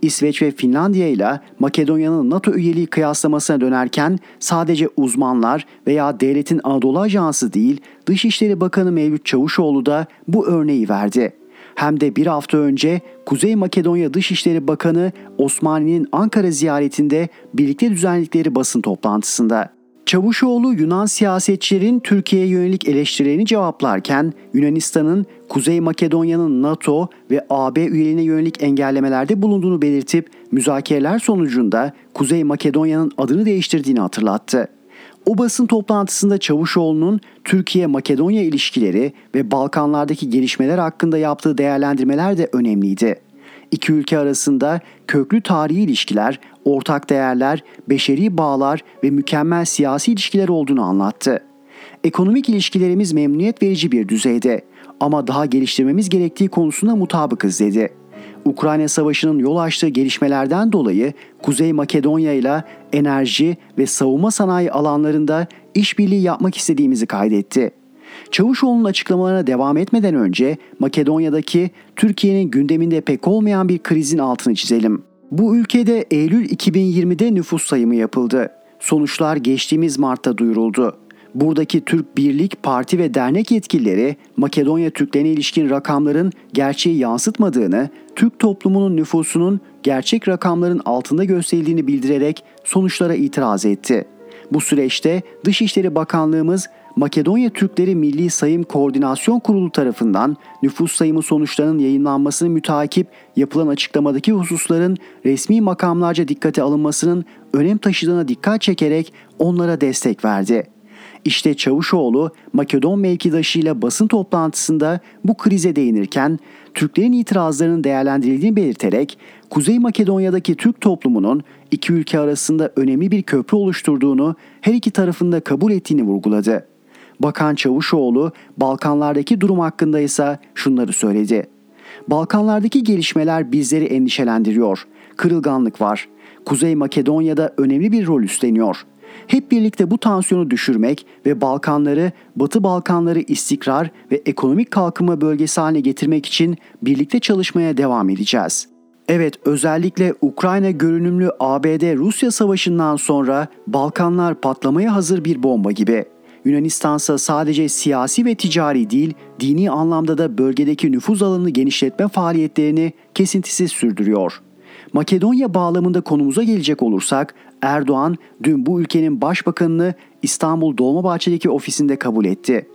İsveç ve Finlandiya ile Makedonya'nın NATO üyeliği kıyaslamasına dönerken sadece uzmanlar veya devletin Anadolu Ajansı değil Dışişleri Bakanı Mevlüt Çavuşoğlu da bu örneği verdi. Hem de bir hafta önce Kuzey Makedonya Dışişleri Bakanı Osmani'nin Ankara ziyaretinde birlikte düzenledikleri basın toplantısında. Çavuşoğlu Yunan siyasetçilerin Türkiye'ye yönelik eleştirilerini cevaplarken Yunanistan'ın Kuzey Makedonya'nın NATO ve AB üyeliğine yönelik engellemelerde bulunduğunu belirtip müzakereler sonucunda Kuzey Makedonya'nın adını değiştirdiğini hatırlattı. O basın toplantısında Çavuşoğlu'nun Türkiye-Makedonya ilişkileri ve Balkanlardaki gelişmeler hakkında yaptığı değerlendirmeler de önemliydi. İki ülke arasında köklü tarihi ilişkiler, ortak değerler, beşeri bağlar ve mükemmel siyasi ilişkiler olduğunu anlattı. Ekonomik ilişkilerimiz memnuniyet verici bir düzeyde ama daha geliştirmemiz gerektiği konusunda mutabıkız dedi. Ukrayna Savaşı'nın yol açtığı gelişmelerden dolayı Kuzey Makedonya ile enerji ve savunma sanayi alanlarında işbirliği yapmak istediğimizi kaydetti. Çavuşoğlu'nun açıklamalarına devam etmeden önce Makedonya'daki Türkiye'nin gündeminde pek olmayan bir krizin altını çizelim. Bu ülkede Eylül 2020'de nüfus sayımı yapıldı. Sonuçlar geçtiğimiz Mart'ta duyuruldu. Buradaki Türk Birlik, Parti ve dernek yetkilileri Makedonya Türklerine ilişkin rakamların gerçeği yansıtmadığını, Türk toplumunun nüfusunun gerçek rakamların altında gösterildiğini bildirerek sonuçlara itiraz etti. Bu süreçte Dışişleri Bakanlığımız Makedonya Türkleri Milli Sayım Koordinasyon Kurulu tarafından nüfus sayımı sonuçlarının yayınlanmasını mütakip yapılan açıklamadaki hususların resmi makamlarca dikkate alınmasının önem taşıdığına dikkat çekerek onlara destek verdi. İşte Çavuşoğlu Makedon mevkidaşıyla basın toplantısında bu krize değinirken Türklerin itirazlarının değerlendirildiğini belirterek Kuzey Makedonya'daki Türk toplumunun iki ülke arasında önemli bir köprü oluşturduğunu her iki tarafında kabul ettiğini vurguladı. Bakan Çavuşoğlu Balkanlardaki durum hakkında ise şunları söyledi. Balkanlardaki gelişmeler bizleri endişelendiriyor. Kırılganlık var. Kuzey Makedonya'da önemli bir rol üstleniyor. Hep birlikte bu tansiyonu düşürmek ve Balkanları, Batı Balkanları istikrar ve ekonomik kalkınma bölgesi haline getirmek için birlikte çalışmaya devam edeceğiz. Evet, özellikle Ukrayna görünümlü ABD-Rusya savaşından sonra Balkanlar patlamaya hazır bir bomba gibi. Yunanistansa sadece siyasi ve ticari değil, dini anlamda da bölgedeki nüfuz alanını genişletme faaliyetlerini kesintisiz sürdürüyor. Makedonya bağlamında konumuza gelecek olursak, Erdoğan dün bu ülkenin başbakanını İstanbul Dolmabahçe'deki ofisinde kabul etti.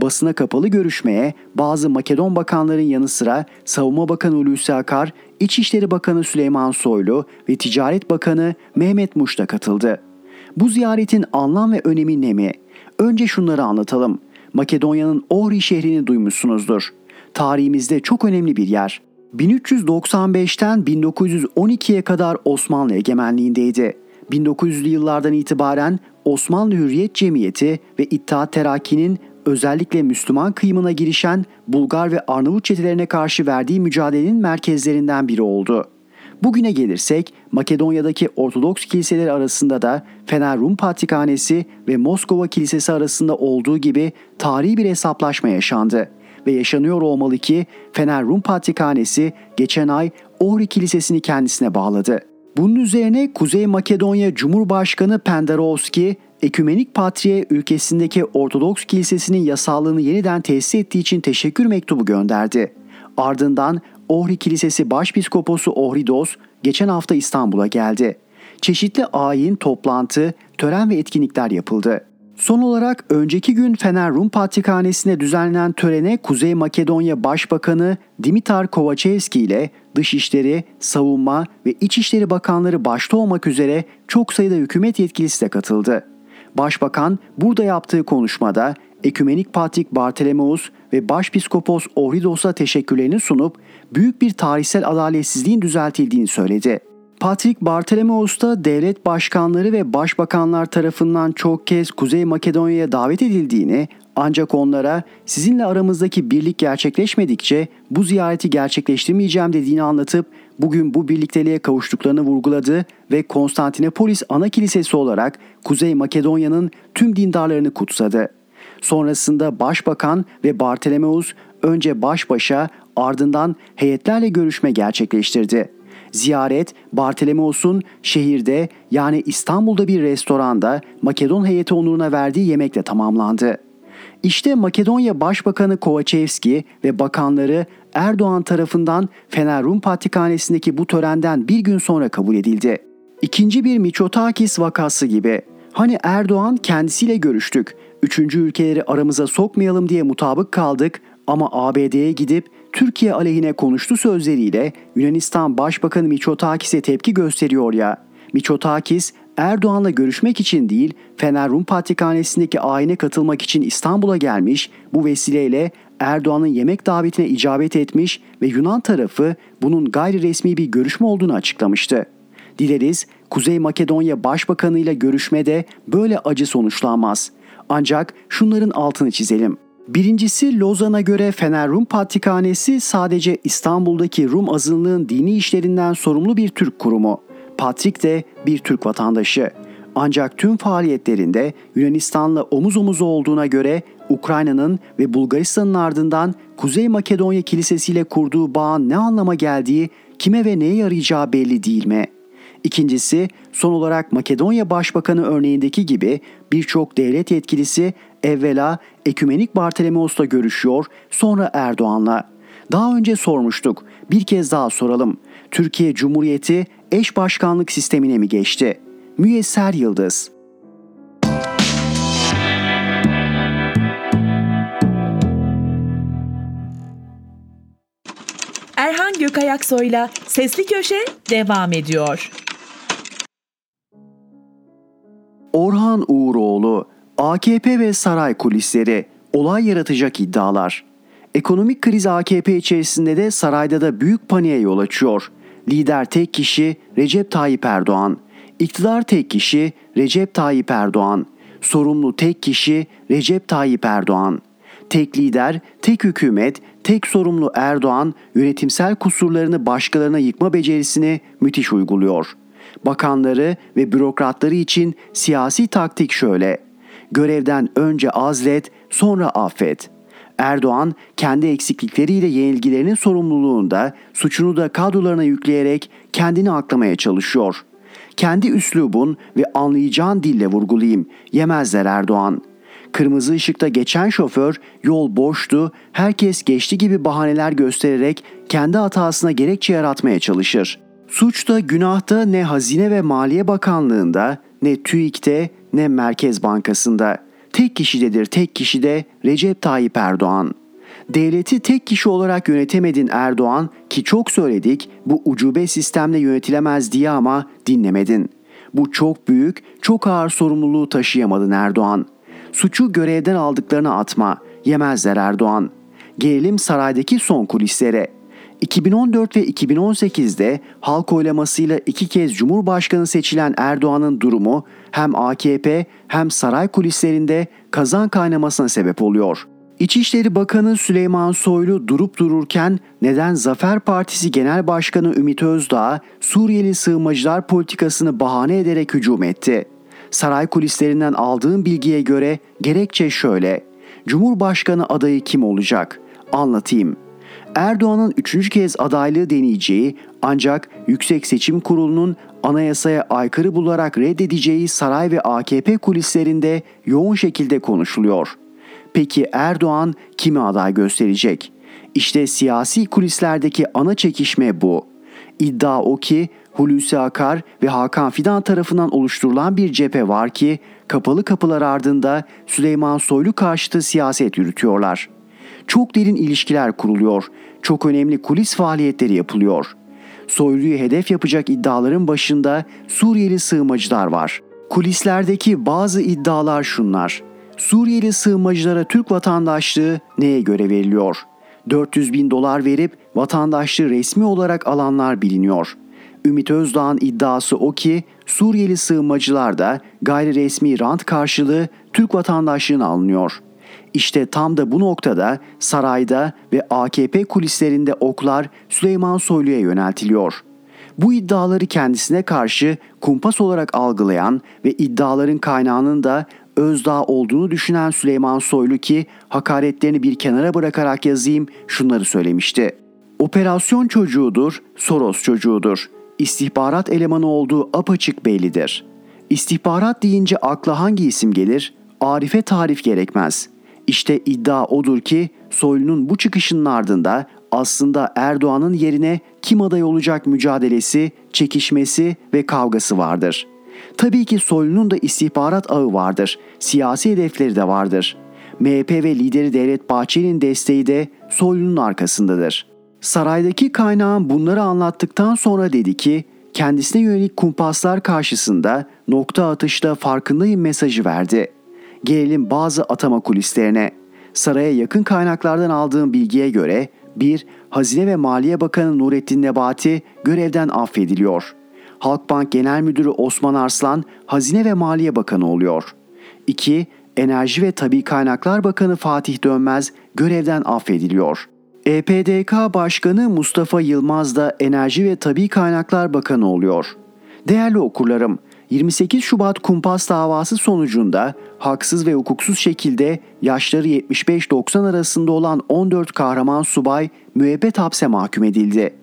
Basına kapalı görüşmeye bazı Makedon bakanların yanı sıra Savunma Bakanı Hulusi Akar, İçişleri Bakanı Süleyman Soylu ve Ticaret Bakanı Mehmet Muş da katıldı. Bu ziyaretin anlam ve önemi ne mi? Önce şunları anlatalım. Makedonya'nın Ohri şehrini duymuşsunuzdur. Tarihimizde çok önemli bir yer. 1395'ten 1912'ye kadar Osmanlı egemenliğindeydi. 1900'lü yıllardan itibaren Osmanlı Hürriyet Cemiyeti ve İttihat Terakki'nin özellikle Müslüman kıyımına girişen Bulgar ve Arnavut çetelerine karşı verdiği mücadelenin merkezlerinden biri oldu. Bugüne gelirsek Makedonya'daki Ortodoks kiliseleri arasında da Fener Rum Patrikhanesi ve Moskova Kilisesi arasında olduğu gibi tarihi bir hesaplaşma yaşandı ve yaşanıyor olmalı ki Fener Rum Patrikhanesi geçen ay Ohri Kilisesi'ni kendisine bağladı. Bunun üzerine Kuzey Makedonya Cumhurbaşkanı Pendarovski, Ekümenik Patriğe ülkesindeki Ortodoks Kilisesi'nin yasallığını yeniden tesis ettiği için teşekkür mektubu gönderdi. Ardından Ohri Kilisesi Başpiskoposu Ohridos geçen hafta İstanbul'a geldi. Çeşitli ayin, toplantı, tören ve etkinlikler yapıldı. Son olarak önceki gün Fener Rum Patrikhanesi'nde düzenlenen törene Kuzey Makedonya Başbakanı Dimitar Kovačevski ile Dışişleri, Savunma ve İçişleri Bakanları başta olmak üzere çok sayıda hükümet yetkilisi de katıldı. Başbakan burada yaptığı konuşmada Ekümenik Patrik Bartolomeus ve Başpiskopos Ohridos'a teşekkürlerini sunup büyük bir tarihsel adaletsizliğin düzeltildiğini söyledi. Patrik Bartolomeus da devlet başkanları ve başbakanlar tarafından çok kez Kuzey Makedonya'ya davet edildiğini ancak onlara sizinle aramızdaki birlik gerçekleşmedikçe bu ziyareti gerçekleştirmeyeceğim dediğini anlatıp bugün bu birlikteliğe kavuştuklarını vurguladı ve Konstantinopolis ana kilisesi olarak Kuzey Makedonya'nın tüm dindarlarını kutsadı. Sonrasında Başbakan ve Bartolomeus önce baş başa ardından heyetlerle görüşme gerçekleştirdi. Ziyaret Bartolomeos'un şehirde yani İstanbul'da bir restoranda Makedon heyeti onuruna verdiği yemekle tamamlandı. İşte Makedonya Başbakanı Kovačevski ve bakanları Erdoğan tarafından Fener Rum Patrikhanesi'ndeki bu törenden bir gün sonra kabul edildi. İkinci bir Miçotakis vakası gibi. Hani Erdoğan kendisiyle görüştük, üçüncü ülkeleri aramıza sokmayalım diye mutabık kaldık ama ABD'ye gidip Türkiye aleyhine konuştu sözleriyle Yunanistan Başbakanı Miçotakis'e tepki gösteriyor ya. Miçotakis Erdoğan'la görüşmek için değil Fener Rum Patrikhanesi'ndeki ayine katılmak için İstanbul'a gelmiş bu vesileyle Erdoğan'ın yemek davetine icabet etmiş ve Yunan tarafı bunun gayri resmi bir görüşme olduğunu açıklamıştı. Dileriz Kuzey Makedonya Başbakanı ile görüşmede böyle acı sonuçlanmaz. Ancak şunların altını çizelim. Birincisi Lozan'a göre Fener Rum Patrikhanesi sadece İstanbul'daki Rum azınlığın dini işlerinden sorumlu bir Türk kurumu. Patrik de bir Türk vatandaşı. Ancak tüm faaliyetlerinde Yunanistan'la omuz omuza olduğuna göre Ukrayna'nın ve Bulgaristan'ın ardından Kuzey Makedonya Kilisesi ile kurduğu bağın ne anlama geldiği, kime ve neye yarayacağı belli değil mi? İkincisi, son olarak Makedonya Başbakanı örneğindeki gibi birçok devlet yetkilisi evvela Ekümenik Bartolomeos'la görüşüyor, sonra Erdoğan'la. Daha önce sormuştuk, bir kez daha soralım. Türkiye Cumhuriyeti eş başkanlık sistemine mi geçti? Müyesser Yıldız Erhan Gökayaksoy'la Sesli Köşe devam ediyor. Orhan Uğuroğlu, AKP ve saray kulisleri, olay yaratacak iddialar. Ekonomik kriz AKP içerisinde de sarayda da büyük paniğe yol açıyor. Lider tek kişi Recep Tayyip Erdoğan. İktidar tek kişi Recep Tayyip Erdoğan. Sorumlu tek kişi Recep Tayyip Erdoğan. Tek lider, tek hükümet, tek sorumlu Erdoğan yönetimsel kusurlarını başkalarına yıkma becerisini müthiş uyguluyor. Bakanları ve bürokratları için siyasi taktik şöyle. Görevden önce azlet, sonra affet. Erdoğan kendi eksiklikleriyle yenilgilerinin sorumluluğunda suçunu da kadrolarına yükleyerek kendini aklamaya çalışıyor. Kendi üslubun ve anlayacağın dille vurgulayayım. Yemezler Erdoğan. Kırmızı ışıkta geçen şoför yol boştu, herkes geçti gibi bahaneler göstererek kendi hatasına gerekçe yaratmaya çalışır. Suç da günah da ne Hazine ve Maliye Bakanlığı'nda, ne TÜİK'te, ne Merkez Bankası'nda. Tek kişidedir tek kişide Recep Tayyip Erdoğan. Devleti tek kişi olarak yönetemedin Erdoğan ki çok söyledik bu ucube sistemle yönetilemez diye ama dinlemedin. Bu çok büyük, çok ağır sorumluluğu taşıyamadın Erdoğan. Suçu görevden aldıklarına atma, yemezler Erdoğan. Gelelim saraydaki son kulislere. 2014 ve 2018'de halk oylamasıyla iki kez Cumhurbaşkanı seçilen Erdoğan'ın durumu hem AKP hem saray kulislerinde kazan kaynamasına sebep oluyor. İçişleri Bakanı Süleyman Soylu durup dururken neden Zafer Partisi Genel Başkanı Ümit Özdağ Suriyeli sığınmacılar politikasını bahane ederek hücum etti? Saray kulislerinden aldığım bilgiye göre gerekçe şöyle. Cumhurbaşkanı adayı kim olacak? Anlatayım. Erdoğan'ın üçüncü kez adaylığı deneyeceği ancak Yüksek Seçim Kurulu'nun anayasaya aykırı bularak reddedeceği saray ve AKP kulislerinde yoğun şekilde konuşuluyor. Peki Erdoğan kimi aday gösterecek? İşte siyasi kulislerdeki ana çekişme bu. İddia o ki Hulusi Akar ve Hakan Fidan tarafından oluşturulan bir cephe var ki kapalı kapılar ardında Süleyman Soylu karşıtı siyaset yürütüyorlar. Çok derin ilişkiler kuruluyor, çok önemli kulis faaliyetleri yapılıyor. Soylu'yu hedef yapacak iddiaların başında Suriyeli sığınmacılar var. Kulislerdeki bazı iddialar şunlar. Suriyeli sığınmacılara Türk vatandaşlığı neye göre veriliyor? 400 bin dolar verip vatandaşlığı resmi olarak alanlar biliniyor. Ümit Özdağ'ın iddiası o ki Suriyeli sığınmacılar da gayri resmi rant karşılığı Türk vatandaşlığına alınıyor. İşte tam da bu noktada sarayda ve AKP kulislerinde oklar Süleyman Soylu'ya yöneltiliyor. Bu iddiaları kendisine karşı kumpas olarak algılayan ve iddiaların kaynağının da Özdağ olduğunu düşünen Süleyman Soylu ki hakaretlerini bir kenara bırakarak yazayım şunları söylemişti. Operasyon çocuğudur, Soros çocuğudur. İstihbarat elemanı olduğu apaçık bellidir. İstihbarat deyince akla hangi isim gelir? Arife tarif gerekmez. İşte iddia odur ki Soylu'nun bu çıkışının ardında aslında Erdoğan'ın yerine kim aday olacak mücadelesi, çekişmesi ve kavgası vardır.'' Tabii ki Soylu'nun da istihbarat ağı vardır. Siyasi hedefleri de vardır. MHP ve lideri Devlet Bahçeli'nin desteği de Soylu'nun arkasındadır. Saraydaki kaynağın bunları anlattıktan sonra dedi ki kendisine yönelik kumpaslar karşısında nokta atışta farkındayım mesajı verdi. Gelelim bazı atama kulislerine. Saraya yakın kaynaklardan aldığım bilgiye göre 1. Hazine ve Maliye Bakanı Nurettin Nebati görevden affediliyor. Halkbank Genel Müdürü Osman Arslan Hazine ve Maliye Bakanı oluyor. 2. Enerji ve Tabi Kaynaklar Bakanı Fatih Dönmez görevden affediliyor. EPDK Başkanı Mustafa Yılmaz da Enerji ve Tabi Kaynaklar Bakanı oluyor. Değerli okurlarım, 28 Şubat kumpas davası sonucunda haksız ve hukuksuz şekilde yaşları 75-90 arasında olan 14 kahraman subay müebbet hapse mahkum edildi.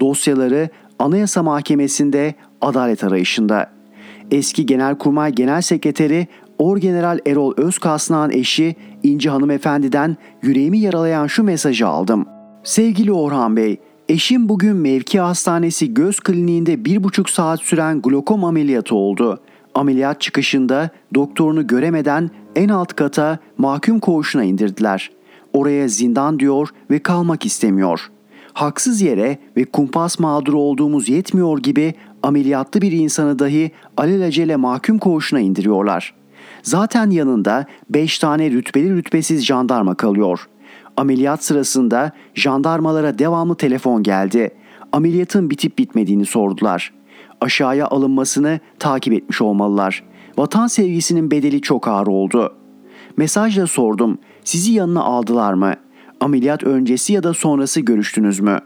Dosyaları Anayasa Mahkemesi'nde adalet arayışında. Eski Genelkurmay Genel Sekreteri Orgeneral Erol Özkasnağ'ın eşi İnci Hanımefendi'den yüreğimi yaralayan şu mesajı aldım. Sevgili Orhan Bey, eşim bugün mevki hastanesi göz kliniğinde bir buçuk saat süren glokom ameliyatı oldu. Ameliyat çıkışında doktorunu göremeden en alt kata mahkum koğuşuna indirdiler. Oraya zindan diyor ve kalmak istemiyor.'' haksız yere ve kumpas mağduru olduğumuz yetmiyor gibi ameliyatlı bir insanı dahi alelacele mahkum koğuşuna indiriyorlar. Zaten yanında 5 tane rütbeli rütbesiz jandarma kalıyor. Ameliyat sırasında jandarmalara devamlı telefon geldi. Ameliyatın bitip bitmediğini sordular. Aşağıya alınmasını takip etmiş olmalılar. Vatan sevgisinin bedeli çok ağır oldu. Mesajla sordum. Sizi yanına aldılar mı?'' Ameliyat öncesi ya da sonrası görüştünüz mü?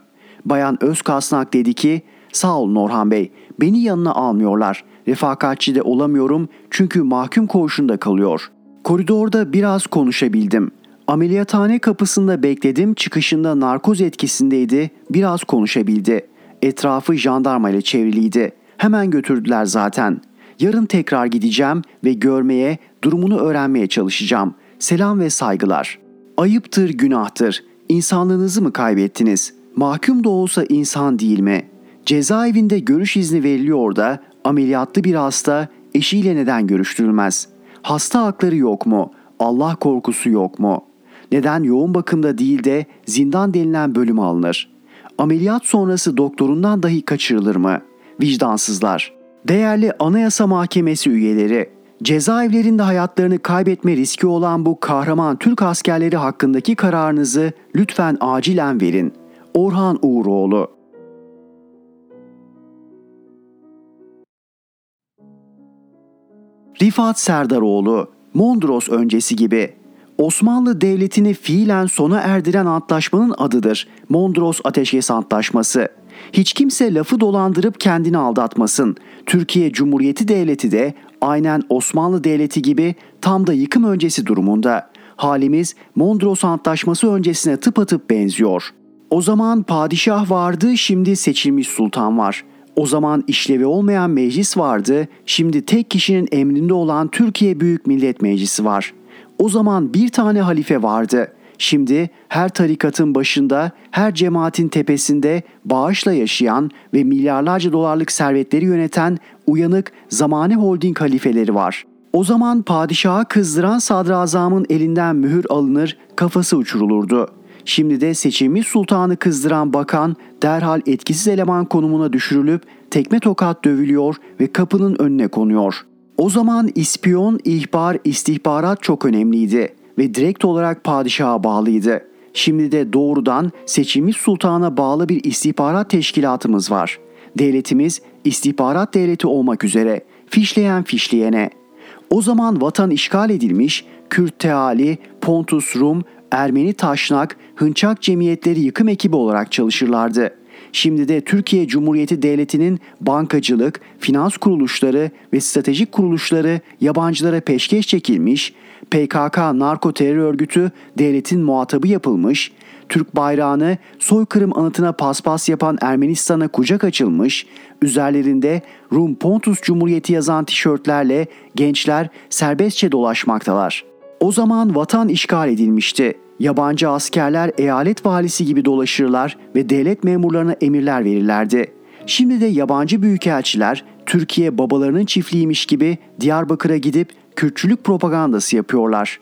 Bayan Özkasnak dedi ki Sağ olun Orhan Bey. Beni yanına almıyorlar. Refakatçi de olamıyorum çünkü mahkum koğuşunda kalıyor. Koridorda biraz konuşabildim. Ameliyathane kapısında bekledim. Çıkışında narkoz etkisindeydi. Biraz konuşabildi. Etrafı jandarma ile çevriliydi. Hemen götürdüler zaten. Yarın tekrar gideceğim ve görmeye, durumunu öğrenmeye çalışacağım. Selam ve saygılar. Ayıptır, günahtır. İnsanlığınızı mı kaybettiniz? Mahkum da olsa insan değil mi? Cezaevinde görüş izni veriliyor da ameliyatlı bir hasta eşiyle neden görüştürülmez? Hasta hakları yok mu? Allah korkusu yok mu? Neden yoğun bakımda değil de zindan denilen bölüm alınır? Ameliyat sonrası doktorundan dahi kaçırılır mı? Vicdansızlar. Değerli Anayasa Mahkemesi üyeleri, cezaevlerinde hayatlarını kaybetme riski olan bu kahraman Türk askerleri hakkındaki kararınızı lütfen acilen verin. Orhan Uğuroğlu Rifat Serdaroğlu, Mondros öncesi gibi. Osmanlı Devleti'ni fiilen sona erdiren antlaşmanın adıdır. Mondros Ateşkes Antlaşması. Hiç kimse lafı dolandırıp kendini aldatmasın. Türkiye Cumhuriyeti Devleti de aynen Osmanlı Devleti gibi tam da yıkım öncesi durumunda. Halimiz Mondros Antlaşması öncesine tıpatıp benziyor. O zaman padişah vardı, şimdi seçilmiş sultan var.'' O zaman işlevi olmayan meclis vardı, şimdi tek kişinin emrinde olan Türkiye Büyük Millet Meclisi var. O zaman bir tane halife vardı. Şimdi her tarikatın başında, her cemaatin tepesinde bağışla yaşayan ve milyarlarca dolarlık servetleri yöneten uyanık zamane holding halifeleri var. O zaman padişaha kızdıran sadrazamın elinden mühür alınır, kafası uçurulurdu.'' Şimdi de seçilmiş sultanı kızdıran bakan derhal etkisiz eleman konumuna düşürülüp tekme tokat dövülüyor ve kapının önüne konuyor. O zaman ispiyon, ihbar, istihbarat çok önemliydi ve direkt olarak padişaha bağlıydı. Şimdi de doğrudan seçilmiş sultana bağlı bir istihbarat teşkilatımız var. Devletimiz istihbarat devleti olmak üzere fişleyen fişleyene. O zaman vatan işgal edilmiş, Kürt Teali, Pontus Rum, Ermeni Taşnak, Hınçak cemiyetleri yıkım ekibi olarak çalışırlardı. Şimdi de Türkiye Cumhuriyeti Devleti'nin bankacılık, finans kuruluşları ve stratejik kuruluşları yabancılara peşkeş çekilmiş, PKK narko terör örgütü devletin muhatabı yapılmış, Türk bayrağını soykırım anıtına paspas yapan Ermenistan'a kucak açılmış, üzerlerinde Rum Pontus Cumhuriyeti yazan tişörtlerle gençler serbestçe dolaşmaktalar. O zaman vatan işgal edilmişti. Yabancı askerler eyalet valisi gibi dolaşırlar ve devlet memurlarına emirler verirlerdi. Şimdi de yabancı büyükelçiler Türkiye babalarının çiftliğiymiş gibi Diyarbakır'a gidip Kürtçülük propagandası yapıyorlar.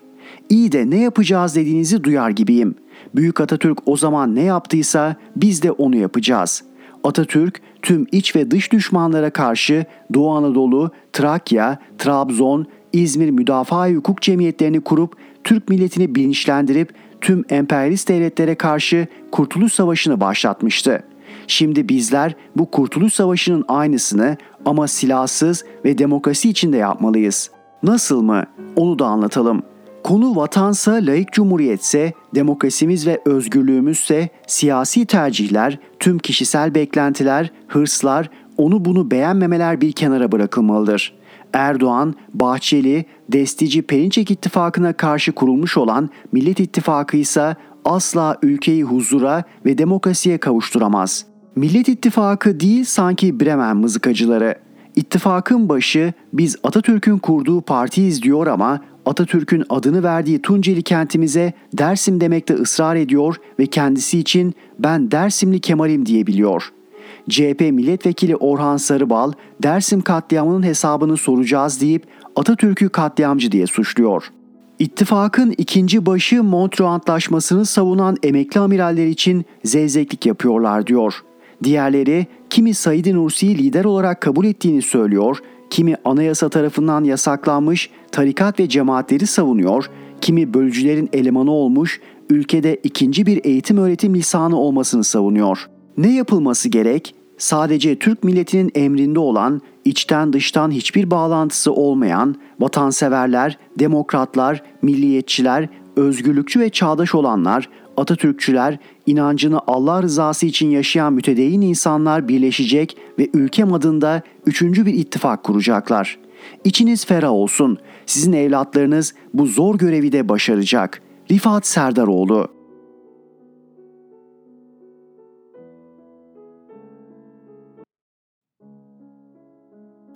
İyi de ne yapacağız dediğinizi duyar gibiyim. Büyük Atatürk o zaman ne yaptıysa biz de onu yapacağız. Atatürk tüm iç ve dış düşmanlara karşı Doğu Anadolu, Trakya, Trabzon, İzmir Müdafaa Hukuk Cemiyetlerini kurup Türk milletini bilinçlendirip tüm emperyalist devletlere karşı Kurtuluş Savaşı'nı başlatmıştı. Şimdi bizler bu Kurtuluş Savaşı'nın aynısını ama silahsız ve demokrasi içinde yapmalıyız. Nasıl mı? Onu da anlatalım. Konu vatansa, layık cumhuriyetse, demokrasimiz ve özgürlüğümüzse siyasi tercihler, tüm kişisel beklentiler, hırslar, onu bunu beğenmemeler bir kenara bırakılmalıdır.'' Erdoğan, Bahçeli, Destici Perinçek ittifakına karşı kurulmuş olan Millet İttifakı ise asla ülkeyi huzura ve demokrasiye kavuşturamaz. Millet İttifakı değil sanki Bremen mızıkacıları. İttifakın başı biz Atatürk'ün kurduğu partiyiz diyor ama Atatürk'ün adını verdiği Tunceli kentimize Dersim demekte ısrar ediyor ve kendisi için ben Dersimli Kemal'im diyebiliyor.'' CHP milletvekili Orhan Sarıbal Dersim katliamının hesabını soracağız deyip Atatürk'ü katliamcı diye suçluyor. İttifakın ikinci başı Montreux Antlaşması'nı savunan emekli amiraller için zevzeklik yapıyorlar diyor. Diğerleri kimi Said Nursi'yi lider olarak kabul ettiğini söylüyor, kimi anayasa tarafından yasaklanmış tarikat ve cemaatleri savunuyor, kimi bölücülerin elemanı olmuş, ülkede ikinci bir eğitim öğretim lisanı olmasını savunuyor. Ne yapılması gerek? Sadece Türk milletinin emrinde olan, içten dıştan hiçbir bağlantısı olmayan vatanseverler, demokratlar, milliyetçiler, özgürlükçü ve çağdaş olanlar, Atatürkçüler, inancını Allah rızası için yaşayan mütedeyyin insanlar birleşecek ve ülkem adında üçüncü bir ittifak kuracaklar. İçiniz ferah olsun. Sizin evlatlarınız bu zor görevi de başaracak. Rifat Serdaroğlu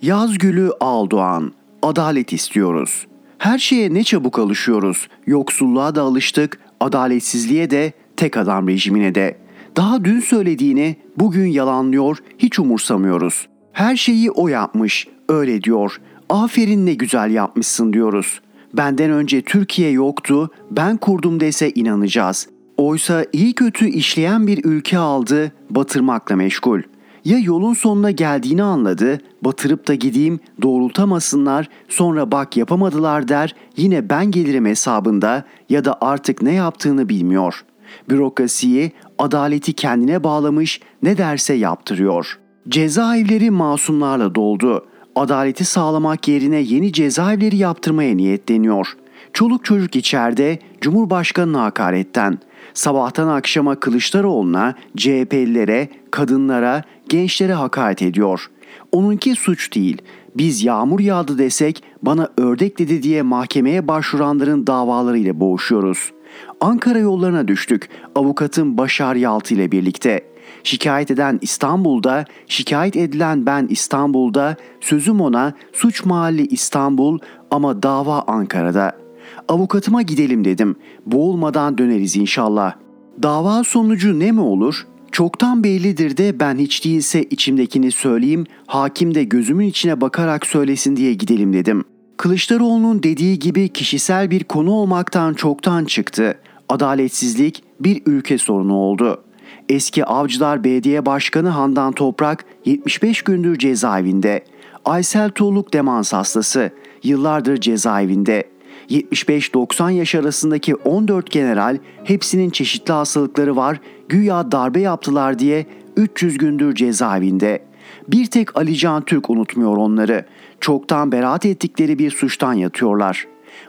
Yazgülü Aldoğan Adalet istiyoruz. Her şeye ne çabuk alışıyoruz. Yoksulluğa da alıştık, adaletsizliğe de, tek adam rejimine de. Daha dün söylediğini bugün yalanlıyor, hiç umursamıyoruz. Her şeyi o yapmış, öyle diyor. Aferin ne güzel yapmışsın diyoruz. Benden önce Türkiye yoktu, ben kurdum dese inanacağız. Oysa iyi kötü işleyen bir ülke aldı, batırmakla meşgul. Ya yolun sonuna geldiğini anladı, batırıp da gideyim, doğrultamasınlar, sonra bak yapamadılar der, yine ben gelirim hesabında ya da artık ne yaptığını bilmiyor. Bürokrasiyi, adaleti kendine bağlamış, ne derse yaptırıyor. Cezaevleri masumlarla doldu. Adaleti sağlamak yerine yeni cezaevleri yaptırmaya niyetleniyor. Çoluk çocuk içeride Cumhurbaşkanı hakaretten. Sabahtan akşama Kılıçdaroğlu'na, CHP'lilere, kadınlara, gençlere hakaret ediyor. Onunki suç değil. Biz yağmur yağdı desek bana ördek dedi diye mahkemeye başvuranların davalarıyla boğuşuyoruz. Ankara yollarına düştük avukatın Başar Yaltı ile birlikte. Şikayet eden İstanbul'da, şikayet edilen ben İstanbul'da, sözüm ona suç mahalli İstanbul ama dava Ankara'da. Avukatıma gidelim dedim. Boğulmadan döneriz inşallah. Dava sonucu ne mi olur? Çoktan bellidir de ben hiç değilse içimdekini söyleyeyim, hakim de gözümün içine bakarak söylesin diye gidelim dedim. Kılıçdaroğlu'nun dediği gibi kişisel bir konu olmaktan çoktan çıktı. Adaletsizlik bir ülke sorunu oldu. Eski Avcılar Belediye Başkanı Handan Toprak 75 gündür cezaevinde. Aysel Tuğluk demans hastası yıllardır cezaevinde. 75-90 yaş arasındaki 14 general hepsinin çeşitli hastalıkları var güya darbe yaptılar diye 300 gündür cezaevinde. Bir tek Ali Can Türk unutmuyor onları. Çoktan beraat ettikleri bir suçtan yatıyorlar.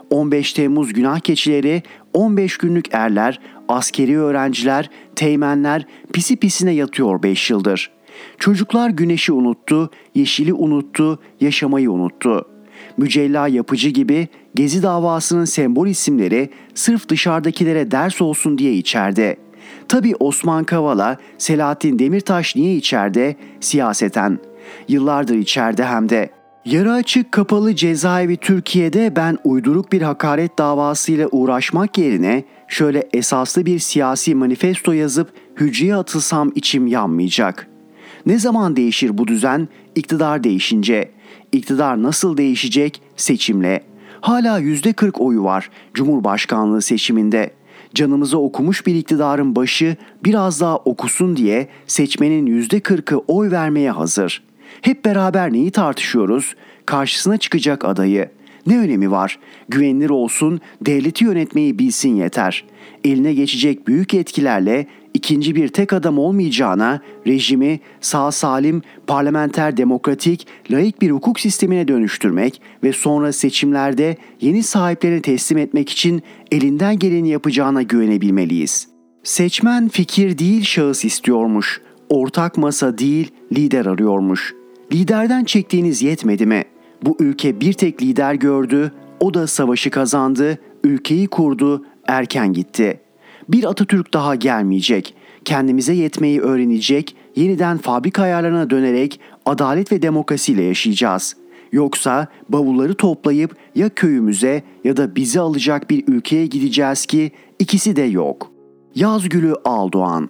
15 Temmuz günah keçileri, 15 günlük erler, askeri öğrenciler, teğmenler pisi pisine yatıyor 5 yıldır. Çocuklar güneşi unuttu, yeşili unuttu, yaşamayı unuttu. Mücella yapıcı gibi Gezi davasının sembol isimleri sırf dışarıdakilere ders olsun diye içeride. Tabi Osman Kavala, Selahattin Demirtaş niye içeride? Siyaseten. Yıllardır içeride hem de. Yarı açık kapalı cezaevi Türkiye'de ben uyduruk bir hakaret davasıyla uğraşmak yerine şöyle esaslı bir siyasi manifesto yazıp hücreye atılsam içim yanmayacak. Ne zaman değişir bu düzen? İktidar değişince. İktidar nasıl değişecek? Seçimle. Hala %40 oyu var Cumhurbaşkanlığı seçiminde canımızı okumuş bir iktidarın başı biraz daha okusun diye seçmenin yüzde kırkı oy vermeye hazır. Hep beraber neyi tartışıyoruz? Karşısına çıkacak adayı. Ne önemi var? Güvenilir olsun, devleti yönetmeyi bilsin yeter. Eline geçecek büyük etkilerle ikinci bir tek adam olmayacağına rejimi sağ salim, parlamenter demokratik, laik bir hukuk sistemine dönüştürmek ve sonra seçimlerde yeni sahiplerini teslim etmek için elinden geleni yapacağına güvenebilmeliyiz. Seçmen fikir değil şahıs istiyormuş. Ortak masa değil lider arıyormuş. Liderden çektiğiniz yetmedi mi? Bu ülke bir tek lider gördü, o da savaşı kazandı, ülkeyi kurdu, erken gitti.'' Bir Atatürk daha gelmeyecek. Kendimize yetmeyi öğrenecek, yeniden fabrika ayarlarına dönerek adalet ve demokrasiyle yaşayacağız. Yoksa bavulları toplayıp ya köyümüze ya da bizi alacak bir ülkeye gideceğiz ki ikisi de yok. Yazgülü Aldoğan